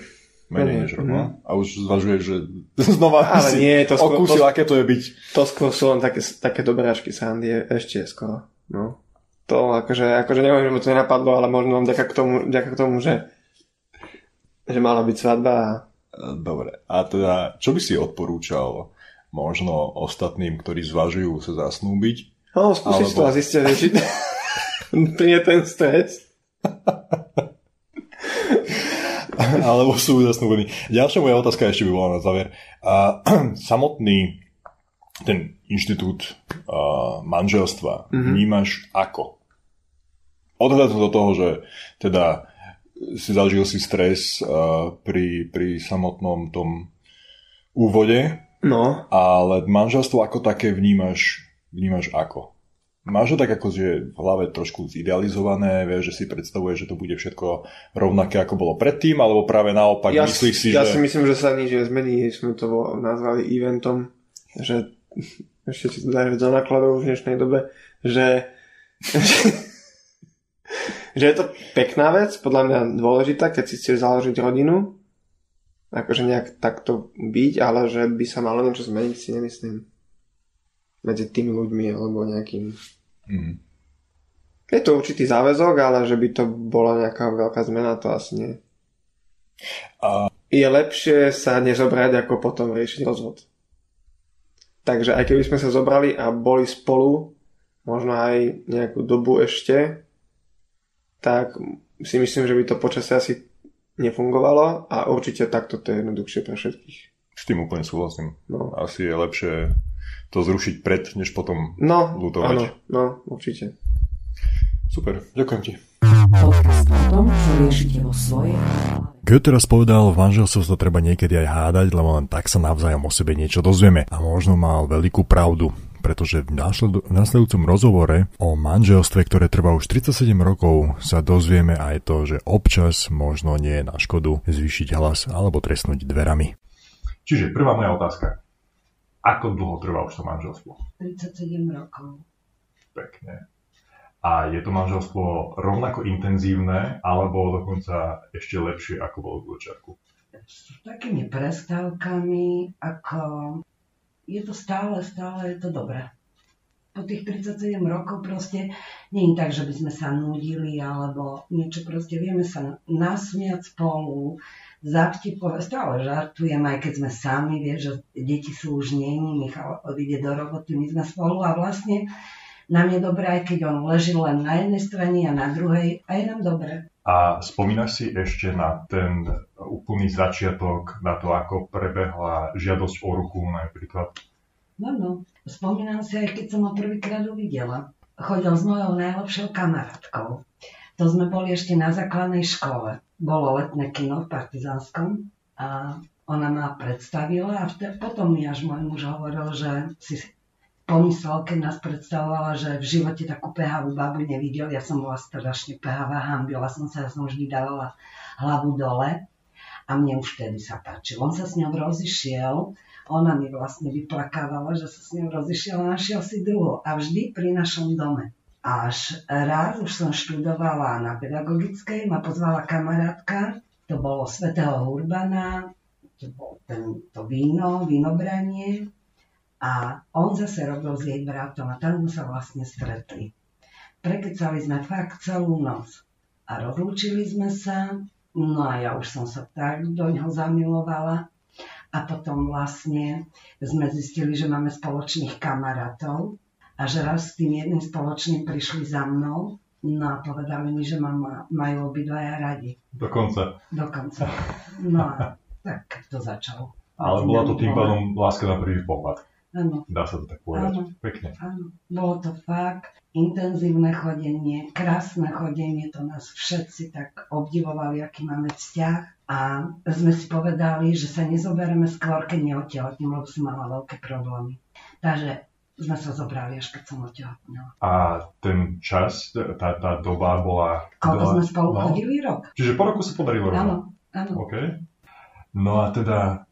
Menej Menej, než rok, mhm. no? A už zvažuješ, že znova Ale si nie, to skôr- okúsil, to- aké to je byť. To skôr sú len také, také dobráčky srandy, je- ešte skoro. No. To akože, akože neviem, že mu to nenapadlo, ale možno vďaka k tomu, vďaka k tomu že, že mala byť svadba Dobre. A teda, čo by si odporúčal možno ostatným, ktorí zvažujú sa zasnúbiť? No, skúsiš Alebo- to a zistia, že či príde ten stres. alebo sú zasnúbení. Ďalšia moja otázka ešte by bola na záver. A, samotný ten inštitút a, manželstva mm-hmm. vnímaš ako? Odhľadom do toho, že teda si zažil si stres a, pri, pri samotnom tom úvode, No, ale manželstvo ako také vnímaš, vnímaš ako? Máš to tak ako, že v hlave trošku zidealizované, vieš, že si predstavuješ, že to bude všetko rovnaké, ako bolo predtým, alebo práve naopak ja, myslíš si, ja že... si myslím, že sa nič nezmení, sme to nazvali eventom, že ešte si to dáš do nákladov v dnešnej dobe, že že je to pekná vec, podľa mňa dôležitá, keď si chceš založiť rodinu, akože nejak takto byť, ale že by sa malo niečo zmeniť, si nemyslím. Medzi tými ľuďmi, alebo nejakým... Mhm. Je to určitý záväzok, ale že by to bola nejaká veľká zmena, to asi nie. A- Je lepšie sa nezobrať, ako potom riešiť rozvod. Takže aj keby sme sa zobrali a boli spolu, možno aj nejakú dobu ešte, tak si myslím, že by to počasie asi nefungovalo a určite takto to je jednoduchšie pre všetkých. S tým úplne súhlasím. No, Asi je lepšie to zrušiť pred, než potom no Lutovať. áno, no, určite. Super, ďakujem ti. Goethe teraz povedal, v manželstve sa treba niekedy aj hádať, lebo len tak sa navzájom o sebe niečo dozvieme. A možno mal veľkú pravdu, pretože v, následu- v nasledujúcom rozhovore o manželstve, ktoré trvá už 37 rokov, sa dozvieme aj to, že občas možno nie je na škodu zvýšiť hlas alebo trestnúť dverami. Čiže prvá moja otázka. Ako dlho trvá už to manželstvo? 37 rokov. Pekne. A je to manželstvo rovnako intenzívne, alebo dokonca ešte lepšie, ako bolo v začiatku? S takými prestávkami, ako je to stále, stále je to dobré. po tých 37 rokov proste nie je tak, že by sme sa nudili alebo niečo proste vieme sa nasmiať spolu, zavtipovať, stále žartujem, aj keď sme sami, vieš, že deti sú už není, Michal odíde do roboty, my sme spolu a vlastne nám je dobré, aj keď on leží len na jednej strane a na druhej, a je nám dobré. A spomínaš si ešte na ten úplný začiatok, na to, ako prebehla žiadosť o ruku napríklad? No, no. Spomínam si aj, keď som ho prvýkrát uvidela. Chodil s mojou najlepšou kamarátkou. To sme boli ešte na základnej škole. Bolo letné kino v Partizánskom a ona ma predstavila a vtedy, potom mi až môj muž hovoril, že si pomyslel, keď nás predstavovala, že v živote takú pehavú babu nevidel. Ja som bola strašne pehavá, hambila som sa, ja som vždy dávala hlavu dole a mne už vtedy sa páčil. On sa s ňou rozišiel, ona mi vlastne vyplakávala, že sa s ňou rozišiel a našiel si druhú. A vždy pri našom dome. Až raz už som študovala na pedagogickej, ma pozvala kamarátka, to bolo svätého Urbana, to bolo to víno, vínobranie. A on zase robil s jej bratom a tam sa vlastne stretli. Prekecali sme fakt celú noc. A rozlúčili sme sa, no a ja už som sa tak do ňoho zamilovala. A potom vlastne sme zistili, že máme spoločných kamarátov a že raz s tým jedným spoločným prišli za mnou no a povedali mi, že ma majú obidvaja radi. Dokonca. Dokonca. No a tak to začalo. Ale bola to tým pádom láska na prvý pohľad. Áno. Dá sa to tak povedať. Áno. Pekne. Áno, bolo to fakt intenzívne chodenie, krásne chodenie, to nás všetci tak obdivovali, aký máme vzťah. A sme si povedali, že sa nezoberieme skôr, keď neotehotním, lebo som mala veľké problémy. Takže sme sa zobrali, až keď som otehotnila. A ten čas, tá, tá doba bola... Koľko sme spolu no. chodili? Rok. Čiže po roku sa podarilo rovno. Áno, áno. OK. No a teda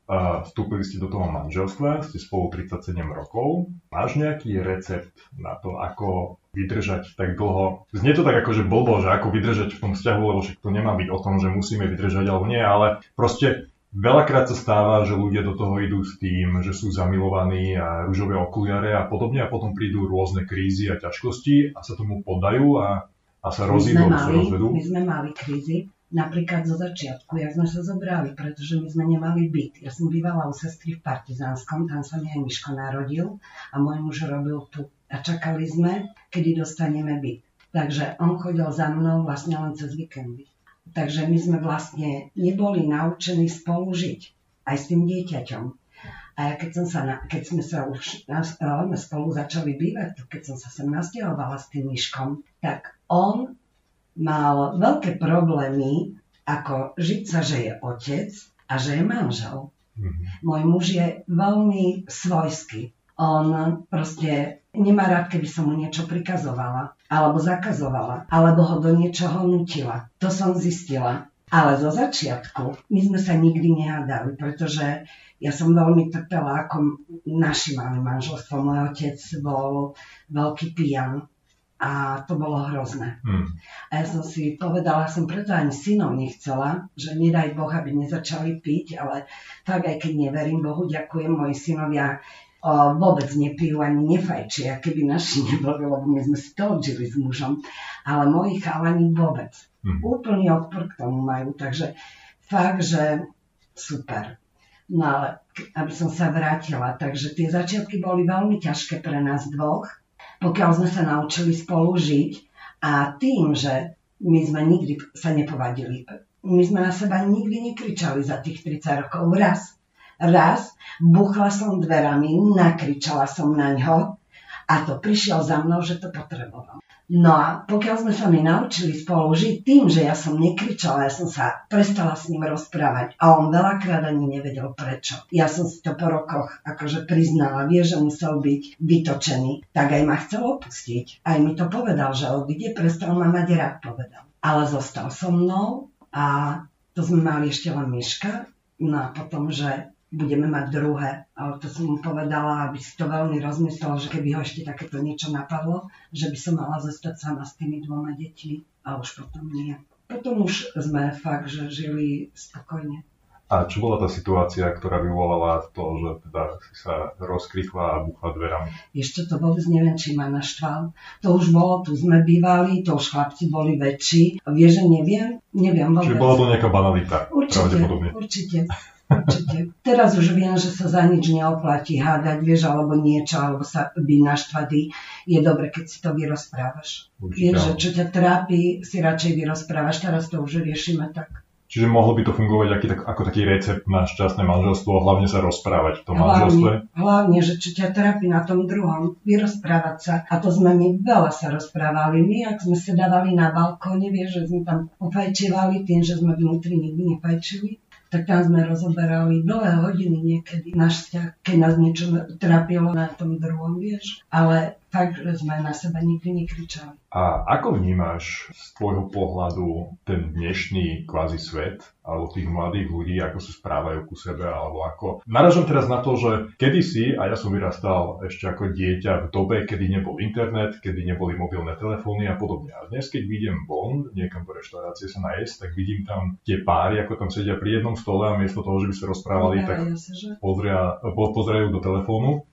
vstúpili ste do toho manželstva, ste spolu 37 rokov. Máš nejaký recept na to, ako vydržať tak dlho? Znie to tak ako, že blbo, že ako vydržať v tom vzťahu, lebo však to nemá byť o tom, že musíme vydržať alebo nie, ale proste Veľakrát sa stáva, že ľudia do toho idú s tým, že sú zamilovaní a rúžové okuliare a podobne a potom prídu rôzne krízy a ťažkosti a sa tomu poddajú a, a sa rozídu, sa rozvedú. My sme mali krízy, napríklad zo začiatku, jak sme sa zobrali, pretože my sme nemali byt. Ja som bývala u sestry v Partizánskom, tam sa mi aj Miško narodil a môj muž robil tu. A čakali sme, kedy dostaneme byt. Takže on chodil za mnou vlastne len cez víkendy. Takže my sme vlastne neboli naučení spolu žiť, aj s tým dieťaťom. A ja keď, som sa, na, keď sme sa už na, spolu začali bývať, keď som sa sem nasťahovala s tým myškom, tak on mal veľké problémy, ako žiť sa, že je otec a že je manžel. Mm-hmm. Môj muž je veľmi svojský. On proste nemá rád, keby som mu niečo prikazovala, alebo zakazovala, alebo ho do niečoho nutila. To som zistila. Ale zo začiatku my sme sa nikdy nehádali, pretože ja som veľmi trpela, ako naši mali manželstvo. Môj otec bol veľký pijan a to bolo hrozné. Hmm. A ja som si povedala, som preto ani synov nechcela, že nedaj Boh, aby nezačali piť, ale tak aj keď neverím Bohu, ďakujem, moji synovia o, vôbec nepijú ani nefajčia, keby naši neboli, lebo my sme si to odžili s mužom. Ale moji chalani vôbec. Mm. Úplný odpor k tomu majú, takže fakt, že super. No ale aby som sa vrátila, takže tie začiatky boli veľmi ťažké pre nás dvoch, pokiaľ sme sa naučili spolu žiť a tým, že my sme nikdy sa nepovadili, my sme na seba nikdy nekričali za tých 30 rokov raz Raz buchla som dverami, nakričala som na ňo a to prišiel za mnou, že to potreboval. No a pokiaľ sme sa mi naučili spolu žiť tým, že ja som nekričala, ja som sa prestala s ním rozprávať a on veľakrát ani nevedel prečo. Ja som si to po rokoch akože priznala, vie, že musel byť vytočený, tak aj ma chcel opustiť. Aj mi to povedal, že odíde, prestal ma mať rád, povedal. Ale zostal so mnou a to sme mali ešte len Miška, no a potom, že budeme mať druhé. Ale to som mu povedala, aby si to veľmi rozmyslel, že keby ho ešte takéto niečo napadlo, že by som mala zostať sama s tými dvoma deťmi a už potom nie. Potom už sme fakt, že žili spokojne. A čo bola tá situácia, ktorá vyvolala to, že teda si sa rozkrychla a buchla dverami? Ešte to vôbec neviem, či ma naštval. To už bolo, tu sme bývali, to už chlapci boli väčší. Vieš, že neviem? Neviem vôbec. Čiže bola to nejaká banalita, Určite, pravdepodobne. určite. Určite. Teraz už viem, že sa za nič neoplatí hádať, vieš, alebo niečo, alebo sa byť naštvaný. Je dobre, keď si to vyrozprávaš. Určite Vieš, že čo ťa trápi, si radšej vyrozprávaš. Teraz to už riešime tak. Čiže mohlo by to fungovať aký, tak, ako taký recept na šťastné manželstvo, hlavne sa rozprávať v tom manželstve. Hlavne, hlavne, že čo ťa trápi na tom druhom, vyrozprávať sa. A to sme my veľa sa rozprávali. My, ak sme sa dávali na balkóne, vieš, že sme tam popajčevali tým, že sme vnútri nikdy nepajčili, tak tam sme rozoberali dlhé hodiny niekedy náš vzťah, keď nás niečo trápilo na tom druhom, vieš. Ale že sme na seba nikdy nekričali. A ako vnímaš z tvojho pohľadu ten dnešný kvázi svet, alebo tých mladých ľudí, ako sa správajú ku sebe, alebo ako... Naražam teraz na to, že kedysi, a ja som vyrastal ešte ako dieťa v dobe, kedy nebol internet, kedy neboli mobilné telefóny a podobne. A dnes, keď vidím von, niekam do reštaurácie sa najesť, tak vidím tam tie páry, ako tam sedia pri jednom stole a miesto toho, že by sa rozprávali, tak Pozerajú sa, že? pozria, po- pozerajú do telefónu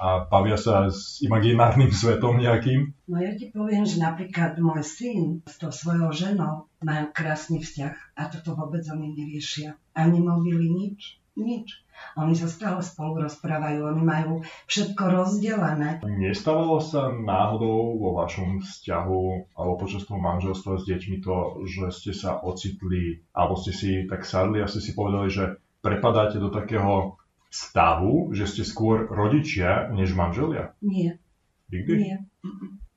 a bavia sa s imaginárnym svetom nejakým. No ja ti poviem, že napríklad môj syn s tou svojou ženou majú krásny vzťah a toto vôbec oni neriešia. Ani mobily, nič. Nič. Oni sa stále spolu rozprávajú, oni majú všetko rozdelené. Nestávalo sa náhodou vo vašom vzťahu alebo počas toho manželstva s deťmi to, že ste sa ocitli alebo ste si tak sadli a ste si povedali, že prepadáte do takého stavu, že ste skôr rodičia než manželia? Nie, Nikdy? nie.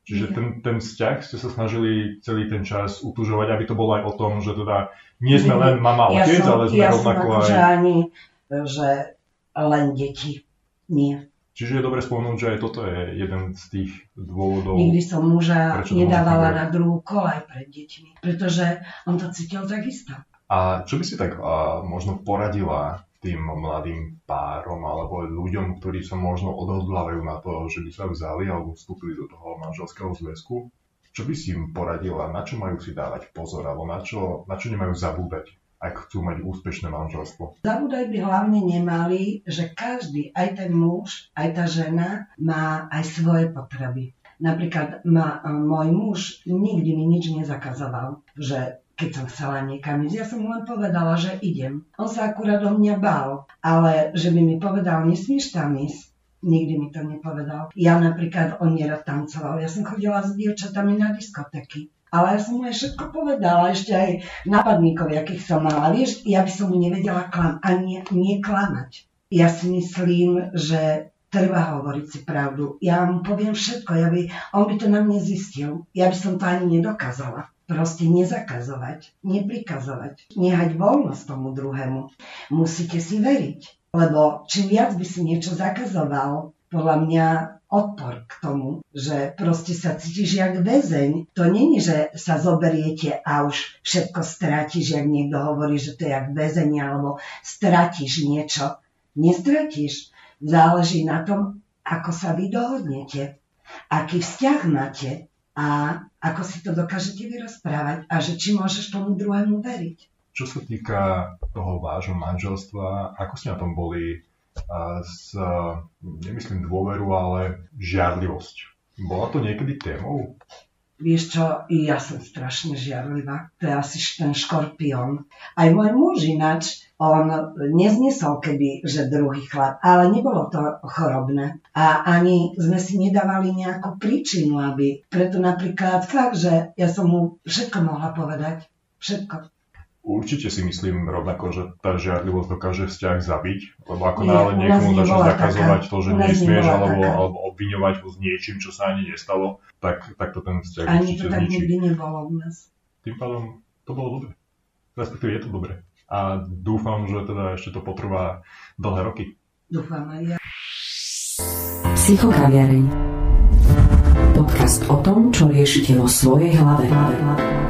Čiže Nie. ten, ten vzťah ste sa snažili celý ten čas utužovať, aby to bolo aj o tom, že teda nie sme len mama a ja otec, som, ale sme ja rovnako aj... akože ani, že len deti. Nie. Čiže je dobre spomenúť, že aj toto je jeden z tých dôvodov. Nikdy som muža nedávala na druhú kolaj pred deťmi, pretože on to cítil takisto. A čo by si tak a, možno poradila tým mladým párom alebo ľuďom, ktorí sa možno odhodlávajú na to, že by sa vzali alebo vstúpili do toho manželského zväzku? Čo by si im poradila? Na čo majú si dávať pozor? Alebo na čo, na čo nemajú zabúdať, ak chcú mať úspešné manželstvo? Zabúdať by hlavne nemali, že každý, aj ten muž, aj tá žena má aj svoje potreby. Napríklad ma, môj muž nikdy mi nič nezakazoval, že keď som chcela niekam ísť, ja som mu len povedala, že idem. On sa akurát o mňa bál, ale že by mi povedal, nesmieš tam ísť, nikdy mi to nepovedal. Ja napríklad, on nerad tancoval, ja som chodila s dievčatami na diskotéky. Ale ja som mu aj všetko povedala, ešte aj nápadníkov, akých som mala. Vieš, ja by som mu nevedela klam, ani nie klamať. Ja si myslím, že treba hovoriť si pravdu. Ja mu poviem všetko, ja by, on by to na mne zistil. Ja by som to ani nedokázala. Proste nezakazovať, neprikazovať, nehať voľnosť tomu druhému. Musíte si veriť, lebo čím viac by si niečo zakazoval, podľa mňa odpor k tomu, že proste sa cítiš jak väzeň. To není, že sa zoberiete a už všetko stratíš, jak niekto hovorí, že to je jak väzeň, alebo stratíš niečo. Nestratíš. Záleží na tom, ako sa vy dohodnete, aký vzťah máte a ako si to dokážete vyrozprávať a že či môžeš tomu druhému veriť. Čo sa týka toho vášho manželstva, ako ste na tom boli s, nemyslím dôveru, ale žiarlivosť? Bola to niekedy témou? Vieš čo, ja som strašne žiarlivá. To je asi ten škorpión. Aj môj muž ináč, on neznesol keby, že druhý chlap, ale nebolo to chorobné. A ani sme si nedávali nejakú príčinu, aby... Preto napríklad fakt, že ja som mu všetko mohla povedať. Všetko. Určite si myslím rovnako, že tá žiarlivosť dokáže vzťah zabiť, lebo ako Nie, náhle niekomu začne zakazovať taká. to, že nesmieš, alebo, taká. alebo obviňovať ho s niečím, čo sa ani nestalo, tak, tak to ten vzťah Ani určite to tak zničí. nikdy nebolo u nás. Tým pádom to bolo dobre. Respektíve je to dobre. A dúfam, že teda ešte to potrvá dlhé roky. Dúfam aj ja. Psychokaviareň. Podcast o tom, čo riešite vo svojej hlave. S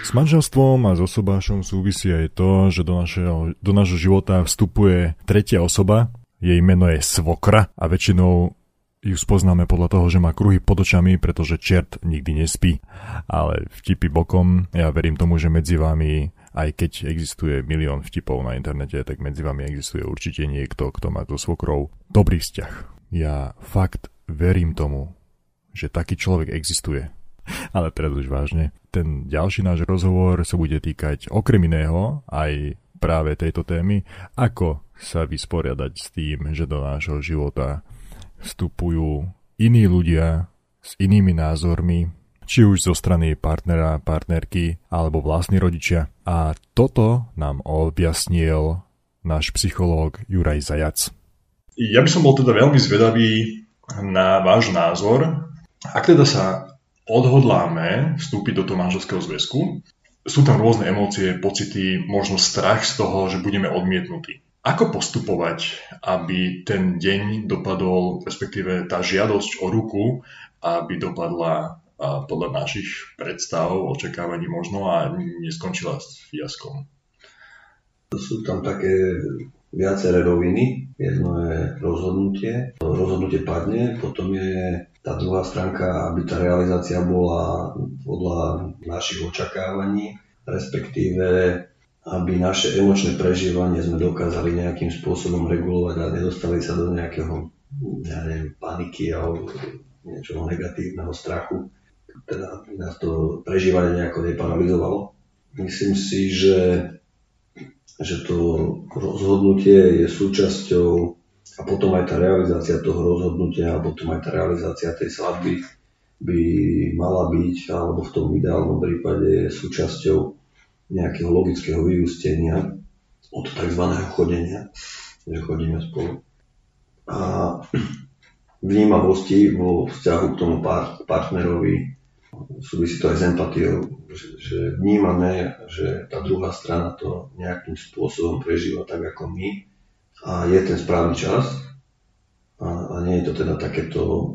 S manželstvom a s osobášom súvisí aj to, že do našeho, do nášho života vstupuje tretia osoba, jej meno je svokra a väčšinou ju spoznáme podľa toho, že má kruhy pod očami, pretože čert nikdy nespí. Ale vtipy bokom, ja verím tomu, že medzi vami, aj keď existuje milión vtipov na internete, tak medzi vami existuje určite niekto, kto má so svokrou dobrý vzťah. Ja fakt verím tomu, že taký človek existuje. Ale teraz už vážne. Ten ďalší náš rozhovor sa bude týkať okrem iného aj práve tejto témy, ako sa vysporiadať s tým, že do nášho života vstupujú iní ľudia s inými názormi, či už zo strany partnera, partnerky alebo vlastní rodičia. A toto nám objasnil náš psychológ Juraj Zajac. Ja by som bol teda veľmi zvedavý na váš názor. Ak teda sa odhodláme vstúpiť do toho manželského zväzku, sú tam rôzne emócie, pocity, možno strach z toho, že budeme odmietnutí. Ako postupovať, aby ten deň dopadol, respektíve tá žiadosť o ruku, aby dopadla podľa našich predstav, očakávaní možno a neskončila s fiaskom? Sú tam také viaceré roviny. Jedno je rozhodnutie. To rozhodnutie padne, potom je tá druhá stránka, aby tá realizácia bola podľa našich očakávaní, respektíve aby naše emočné prežívanie sme dokázali nejakým spôsobom regulovať a nedostali sa do nejakého ja neviem, paniky alebo niečoho negatívneho strachu. Teda nás to prežívanie nejako neparalizovalo. Myslím si, že, že to rozhodnutie je súčasťou a potom aj tá realizácia toho rozhodnutia a potom aj tá realizácia tej svadby by mala byť, alebo v tom ideálnom prípade je súčasťou nejakého logického vyústenia od tzv. chodenia, že chodíme spolu. A vnímavosti vo vzťahu k tomu partnerovi súvisí to aj s empatiou, že, že vnímame, že tá druhá strana to nejakým spôsobom prežíva tak ako my a je ten správny čas a, a nie je to teda takéto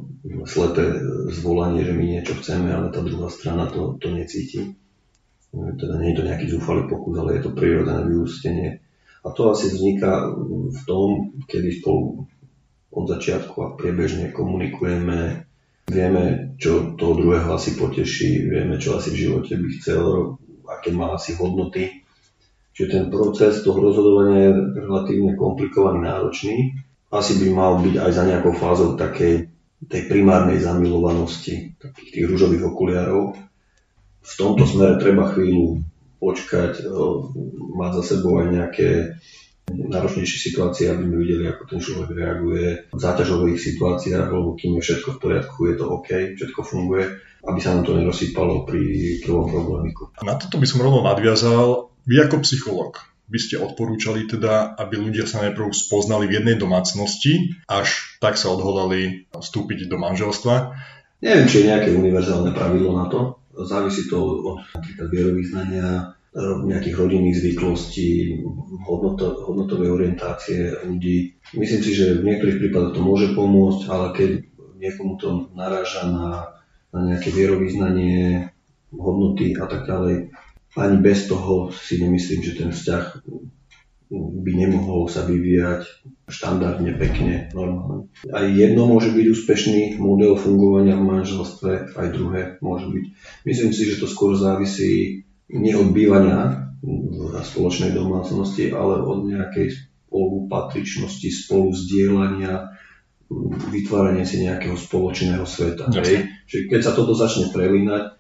slepé zvolanie, že my niečo chceme, ale tá druhá strana to, to necíti teda nie je to nejaký zúfalý pokus, ale je to prírodzené vyústenie. A to asi vzniká v tom, kedy spolu od začiatku a priebežne komunikujeme, vieme, čo toho druhého asi poteší, vieme, čo asi v živote by chcel, aké má asi hodnoty. Čiže ten proces toho rozhodovania je relatívne komplikovaný, náročný. Asi by mal byť aj za nejakou fázou takej tej primárnej zamilovanosti, takých tých rúžových okuliarov, v tomto smere treba chvíľu počkať, mať za sebou aj nejaké náročnejšie situácie, aby sme videli, ako ten človek reaguje v záťažových situáciách, lebo kým je všetko v poriadku, je to OK, všetko funguje, aby sa nám to nerozsýpalo pri prvom problémiku. Na toto by som rovno nadviazal. Vy ako psycholog by ste odporúčali teda, aby ľudia sa najprv spoznali v jednej domácnosti, až tak sa odhodali vstúpiť do manželstva. Neviem, či je nejaké univerzálne pravidlo na to závisí to od napríklad vierovýznania, nejakých rodinných zvyklostí, hodnoto, hodnotovej orientácie ľudí. Myslím si, že v niektorých prípadoch to môže pomôcť, ale keď niekomu to naráža na, na nejaké vierovýznanie, hodnoty a tak ďalej, ani bez toho si nemyslím, že ten vzťah by nemohol sa vyvíjať štandardne, pekne, normálne. Aj jedno môže byť úspešný model fungovania v manželstve, aj druhé môže byť. Myslím si, že to skôr závisí nie od bývania v spoločnej domácnosti, ale od nejakej spolupatričnosti, spolu zdieľania, vytvárania si nejakého spoločného sveta. Hej? Čiže keď sa toto začne prelínať,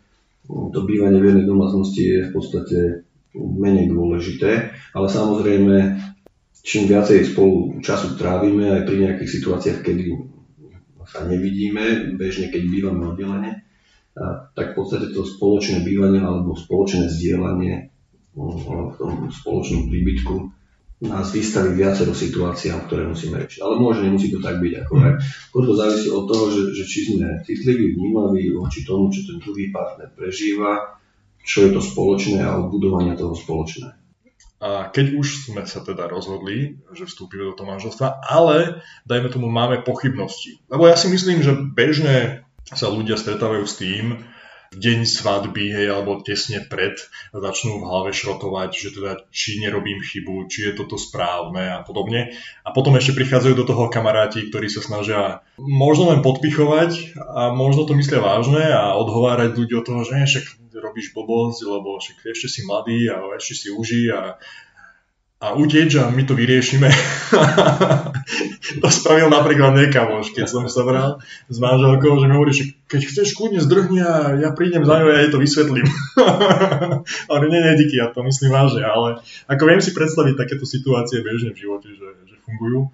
to bývanie v jednej domácnosti je v podstate menej dôležité, ale samozrejme, čím viacej spolu času trávime aj pri nejakých situáciách, kedy sa nevidíme, bežne keď bývame oddelenie, tak v podstate to spoločné bývanie alebo spoločné zdieľanie v tom spoločnom príbytku nás vystaví viacero situáciám, ktoré musíme riešiť. Ale môže, nemusí to tak byť. Ako aj. to závisí od toho, že, že či sme citliví, vnímaví voči tomu, čo ten druhý partner prežíva, čo je to spoločné a budovania toho spoločné. A keď už sme sa teda rozhodli, že vstúpime do toho manželstva, ale dajme tomu máme pochybnosti. Lebo ja si myslím, že bežne sa ľudia stretávajú s tým, deň svadby, hej, alebo tesne pred začnú v hlave šrotovať, že teda či nerobím chybu, či je toto správne a podobne. A potom ešte prichádzajú do toho kamaráti, ktorí sa snažia možno len podpichovať a možno to myslia vážne a odhovárať ľudí od toho, že však robíš blbosť, lebo však ešte si mladý a ešte si uži a a uteč a my to vyriešime. to spravil napríklad nekamoš, keď som sa bral s manželkou, že mi hovorí, že keď chceš kľudne zdrhni a ja prídem za ňou a ja jej to vysvetlím. ale nie, nie, díky, ja to myslím vážne, ale ako viem si predstaviť takéto situácie bežne v živote, že, že fungujú.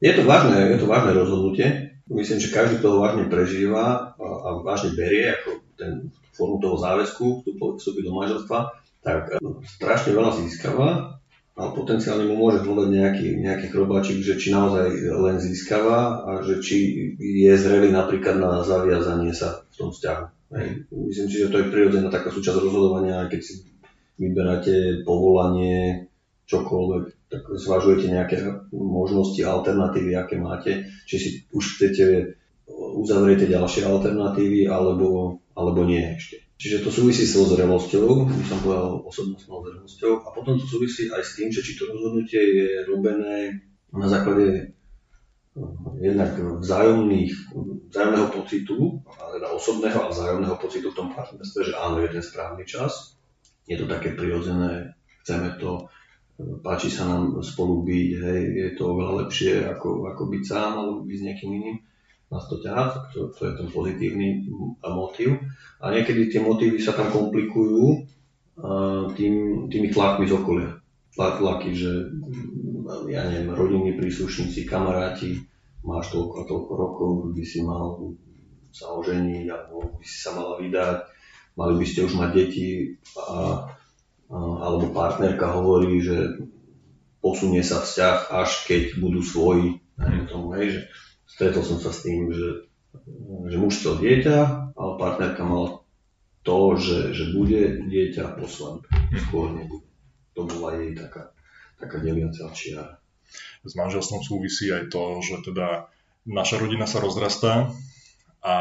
Je to vážne, je to vážne rozhodnutie. Myslím, že každý to vážne prežíva a, a vážne berie ako ten formu toho záväzku vstúpiť do manželstva, tak strašne veľa získava a potenciálne mu môže hľadať nejaký, nejaký chrobáčik, že či naozaj len získava a že či je zrelý napríklad na zaviazanie sa v tom vzťahu. Hej. Myslím si, že to je prirodzená taká súčasť rozhodovania, keď si vyberáte povolanie, čokoľvek, tak zvažujete nejaké možnosti, alternatívy, aké máte, či si už chcete uzavriete ďalšie alternatívy, alebo, alebo nie ešte. Čiže to súvisí so zrelosťou, by som povedal osobnostnou zrelosťou a potom to súvisí aj s tým, že či to rozhodnutie je robené na základe eh, jednak vzájomných, vzájomného pocitu, teda osobného a vzájomného pocitu v tom partnerstve, že áno, je ten správny čas, je to také prirodzené, chceme to, eh, páči sa nám spolu byť, hej, je to oveľa lepšie ako, ako byť sám alebo byť s niekým iným nás to ťahá, to, to je ten pozitívny motív. A niekedy tie motívy sa tam komplikujú tým, tými tlakmi z okolia. Tlak, tlaky, že ja neviem, rodinní príslušníci, kamaráti, máš toľko a toľko rokov, by si mal sa oženiť, alebo by si sa mala vydať, mali by ste už mať deti, a, a, alebo partnerka hovorí, že posunie sa vzťah, až keď budú svoji, tomu, hej, že stretol som sa s tým, že, že muž chcel dieťa, ale partnerka mala to, že, že bude dieťa po svadbe. Skôr nebude. To bola jej taká, taká deliacia čiara. S manželstvom súvisí aj to, že teda naša rodina sa rozrastá a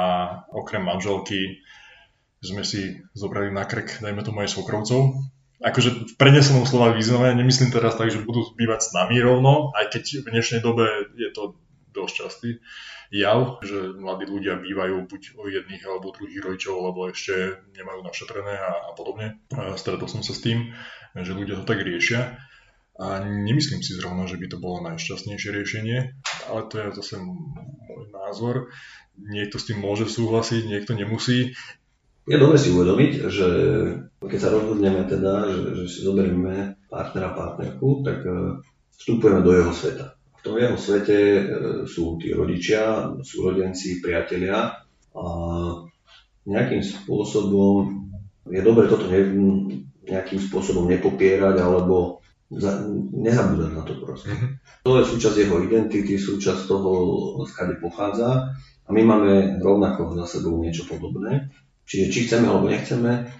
okrem manželky sme si zobrali na krk, dajme tomu aj svokrovcov. Akože v prenesenom slova význame, nemyslím teraz tak, že budú bývať s nami rovno, aj keď v dnešnej dobe je to dosť častý jav, že mladí ľudia bývajú buď o jedných alebo druhých rodičov, lebo ešte nemajú našetrené a, a podobne. Stretol som sa s tým, že ľudia to tak riešia. A nemyslím si zrovna, že by to bolo najšťastnejšie riešenie, ale to je zase môj názor. Niekto s tým môže súhlasiť, niekto nemusí. Je dobre si uvedomiť, že keď sa rozhodneme teda, že, že si zoberieme partnera, partnerku, tak e, vstupujeme do jeho sveta tom jeho svete e, sú tí rodičia, sú rodenci, priatelia a nejakým spôsobom je dobre toto ne, nejakým spôsobom nepopierať alebo za, nezabúdať na to proste. Mm-hmm. To je súčasť jeho identity, súčasť toho, skade pochádza a my máme rovnako za sebou niečo podobné. Čiže či chceme alebo nechceme,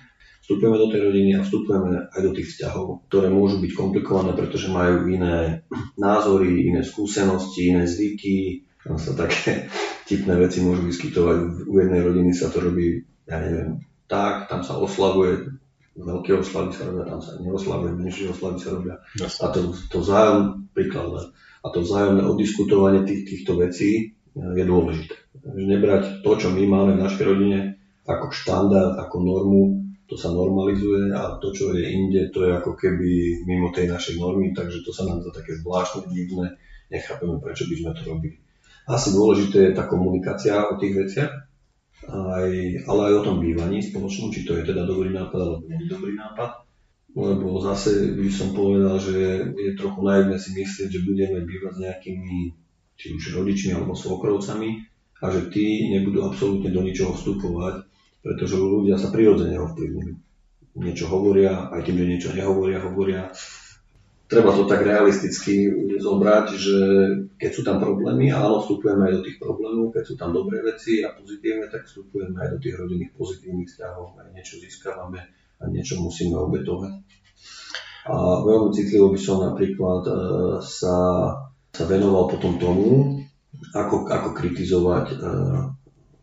vstupujeme do tej rodiny a vstupujeme aj do tých vzťahov, ktoré môžu byť komplikované, pretože majú iné názory, iné skúsenosti, iné zvyky. Tam sa také tipné veci môžu vyskytovať. U jednej rodiny sa to robí, ja neviem, tak, tam sa oslavuje, veľké oslavy sa robia, tam sa neoslavuje, menšie oslavy sa robia. A to, to vzájom, príklad a to vzájomné odiskutovanie tých, týchto vecí je dôležité. Nebrať to, čo my máme v našej rodine, ako štandard, ako normu, to sa normalizuje a to, čo je inde, to je ako keby mimo tej našej normy, takže to sa nám za také zvláštne, divné, nechápeme, prečo by sme to robili. Asi dôležité je tá komunikácia o tých veciach, aj, ale aj o tom bývaní spoločnom, či to je teda dobrý nápad alebo nie dobrý nápad. Lebo zase by som povedal, že je trochu naivné si myslieť, že budeme bývať s nejakými či už rodičmi alebo svokrovcami a že tí nebudú absolútne do ničoho vstupovať pretože ľudia sa prirodzene ovplyvňujú. Niečo hovoria, aj že niečo nehovoria, hovoria. Treba to tak realisticky zobrať, že keď sú tam problémy, áno, vstupujeme aj do tých problémov, keď sú tam dobré veci a pozitívne, tak vstupujeme aj do tých rodinných pozitívnych vzťahov, aj niečo získavame a niečo musíme obetovať. A veľmi citlivo by som napríklad e, sa, sa venoval potom tomu, ako, ako kritizovať e,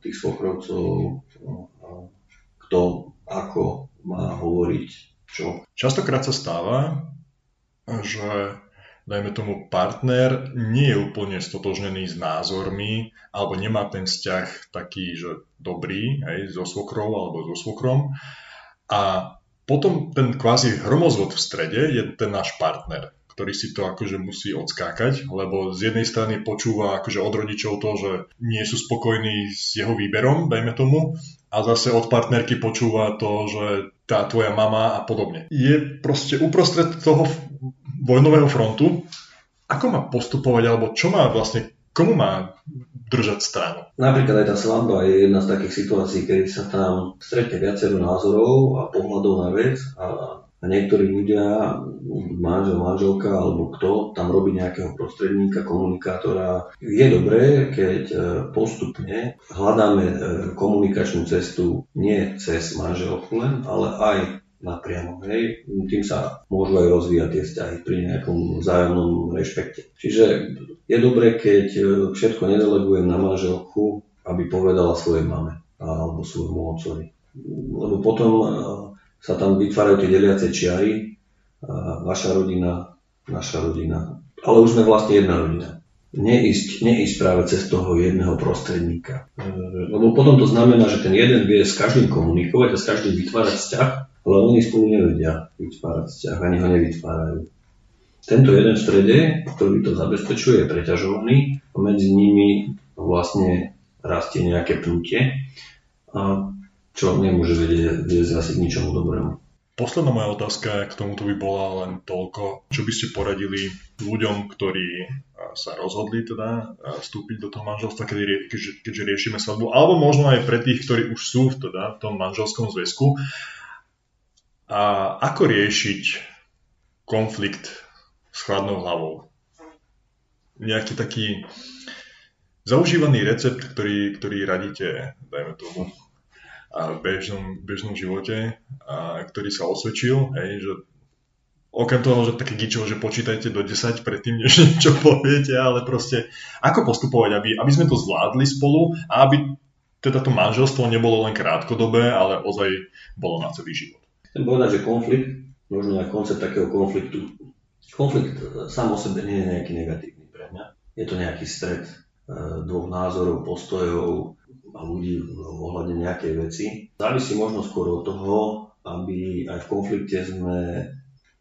tých svokrovcov, kto ako má hovoriť čo. Častokrát sa stáva, že dajme tomu partner nie je úplne stotožnený s názormi alebo nemá ten vzťah taký, že dobrý aj so svokrou alebo so svokrom a potom ten kvázi hromozvod v strede je ten náš partner, ktorý si to akože musí odskákať, lebo z jednej strany počúva akože od rodičov to, že nie sú spokojní s jeho výberom, dajme tomu, a zase od partnerky počúva to, že tá tvoja mama a podobne. Je proste uprostred toho vojnového frontu, ako má postupovať, alebo čo má vlastne, komu má držať stranu? Napríklad aj tá svadba je jedna z takých situácií, kedy sa tam stretne viacero názorov a pohľadov na vec a a niektorí ľudia, manžel, manželka alebo kto, tam robí nejakého prostredníka, komunikátora. Je dobré, keď e, postupne hľadáme e, komunikačnú cestu nie cez manželku len, ale aj napriamo. Hej. Tým sa môžu aj rozvíjať tie vzťahy pri nejakom vzájomnom rešpekte. Čiže je dobré, keď e, všetko nedelegujem na manželku, aby povedala svojej mame alebo svojmu otcovi. Lebo potom sa tam vytvárajú tie deliace čiary, vaša rodina, naša rodina. Ale už sme vlastne jedna rodina. Neísť, neísť práve cez toho jedného prostredníka. Lebo potom to znamená, že ten jeden vie s každým komunikovať a s každým vytvárať vzťah, ale oni spolu nevedia vytvárať vzťah, ani ho nevytvárajú. Tento jeden v strede, ktorý to zabezpečuje, je preťažovaný a medzi nimi vlastne rastie nejaké pnutie. A čo nemôže viesť asi k ničomu dobrému. Posledná moja otázka k tomuto by bola len toľko, čo by ste poradili ľuďom, ktorí sa rozhodli teda vstúpiť do toho manželstva, keď, keďže, keďže riešime svadbu, alebo možno aj pre tých, ktorí už sú teda v tom manželskom zväzku. A ako riešiť konflikt s chladnou hlavou? Nejaký taký zaužívaný recept, ktorý, ktorý radíte, dajme tomu, v bežnom, bežnom živote, a, ktorý sa osvedčil, hej, že okrem toho, že také gičo, že počítajte do 10 predtým, než niečo poviete, ale proste ako postupovať, aby, aby sme to zvládli spolu a aby teda to manželstvo nebolo len krátkodobé, ale ozaj bolo na celý život. Chcem povedať, že konflikt, možno aj koncept takého konfliktu, konflikt sám o sebe nie je nejaký negatívny pre mňa. Je to nejaký stred e, dvoch názorov, postojov, ľudí ohľadne nejakej veci. Závisí možno skôr od toho, aby aj v konflikte sme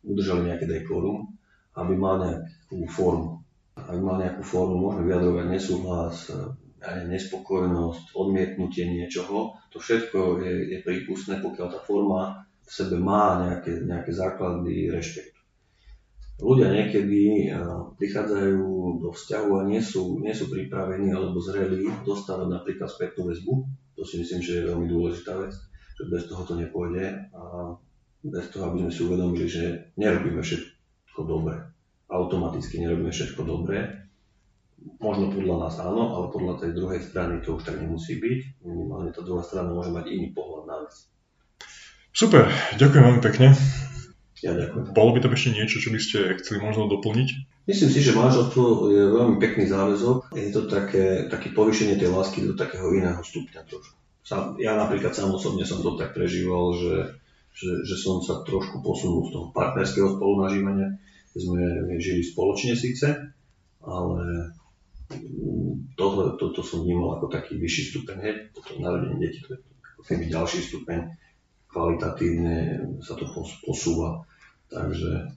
udržali nejaké dekorum, aby mal nejakú formu. Aby mal nejakú formu, môžeme vyjadrovať nesúhlas, aj nespokojnosť, odmietnutie niečoho. To všetko je, je prípustné, pokiaľ tá forma v sebe má nejaké, nejaké základy rešpektu ľudia niekedy prichádzajú do vzťahu a nie sú, nie sú pripravení alebo zrelí dostávať napríklad spätnú väzbu. To si myslím, že je veľmi dôležitá vec, že bez toho to nepôjde a bez toho, aby sme si uvedomili, že nerobíme všetko dobre. Automaticky nerobíme všetko dobre. Možno podľa nás áno, ale podľa tej druhej strany to už tak nemusí byť. Minimálne tá druhá strana môže mať iný pohľad na vec. Super, ďakujem veľmi pekne. Ja ďakujem. Bolo by to ešte niečo, čo by ste chceli možno doplniť? Myslím si, že manželstvo je veľmi pekný záväzok. Je to také, také povýšenie tej lásky do takého iného stupňa trošku. Ja napríklad sám osobne som to tak prežíval, že, že, že som sa trošku posunul z toho partnerského spolunažívania, sme žili spoločne síce, ale toto, toto som vnímal ako taký vyšší stupeň, hej, toto narodenie detí, to je ako ďalší stupeň, kvalitatívne sa to posúva. Takže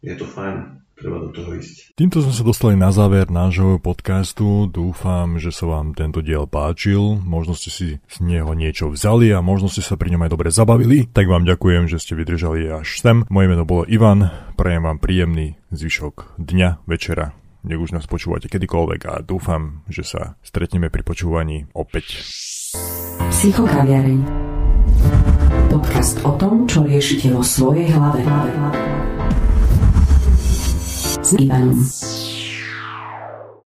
je to fajn, treba do toho ísť. Týmto sme sa dostali na záver nášho podcastu. Dúfam, že sa vám tento diel páčil. Možno ste si z neho niečo vzali a možno ste sa pri ňom aj dobre zabavili. Tak vám ďakujem, že ste vydržali až sem. Moje meno bolo Ivan. Prajem vám príjemný zvyšok dňa, večera. Nech už nás počúvate kedykoľvek a dúfam, že sa stretneme pri počúvaní opäť. Psychokaviareň Podcast o tom, čo riešite vo svojej hlave. S Ivanom.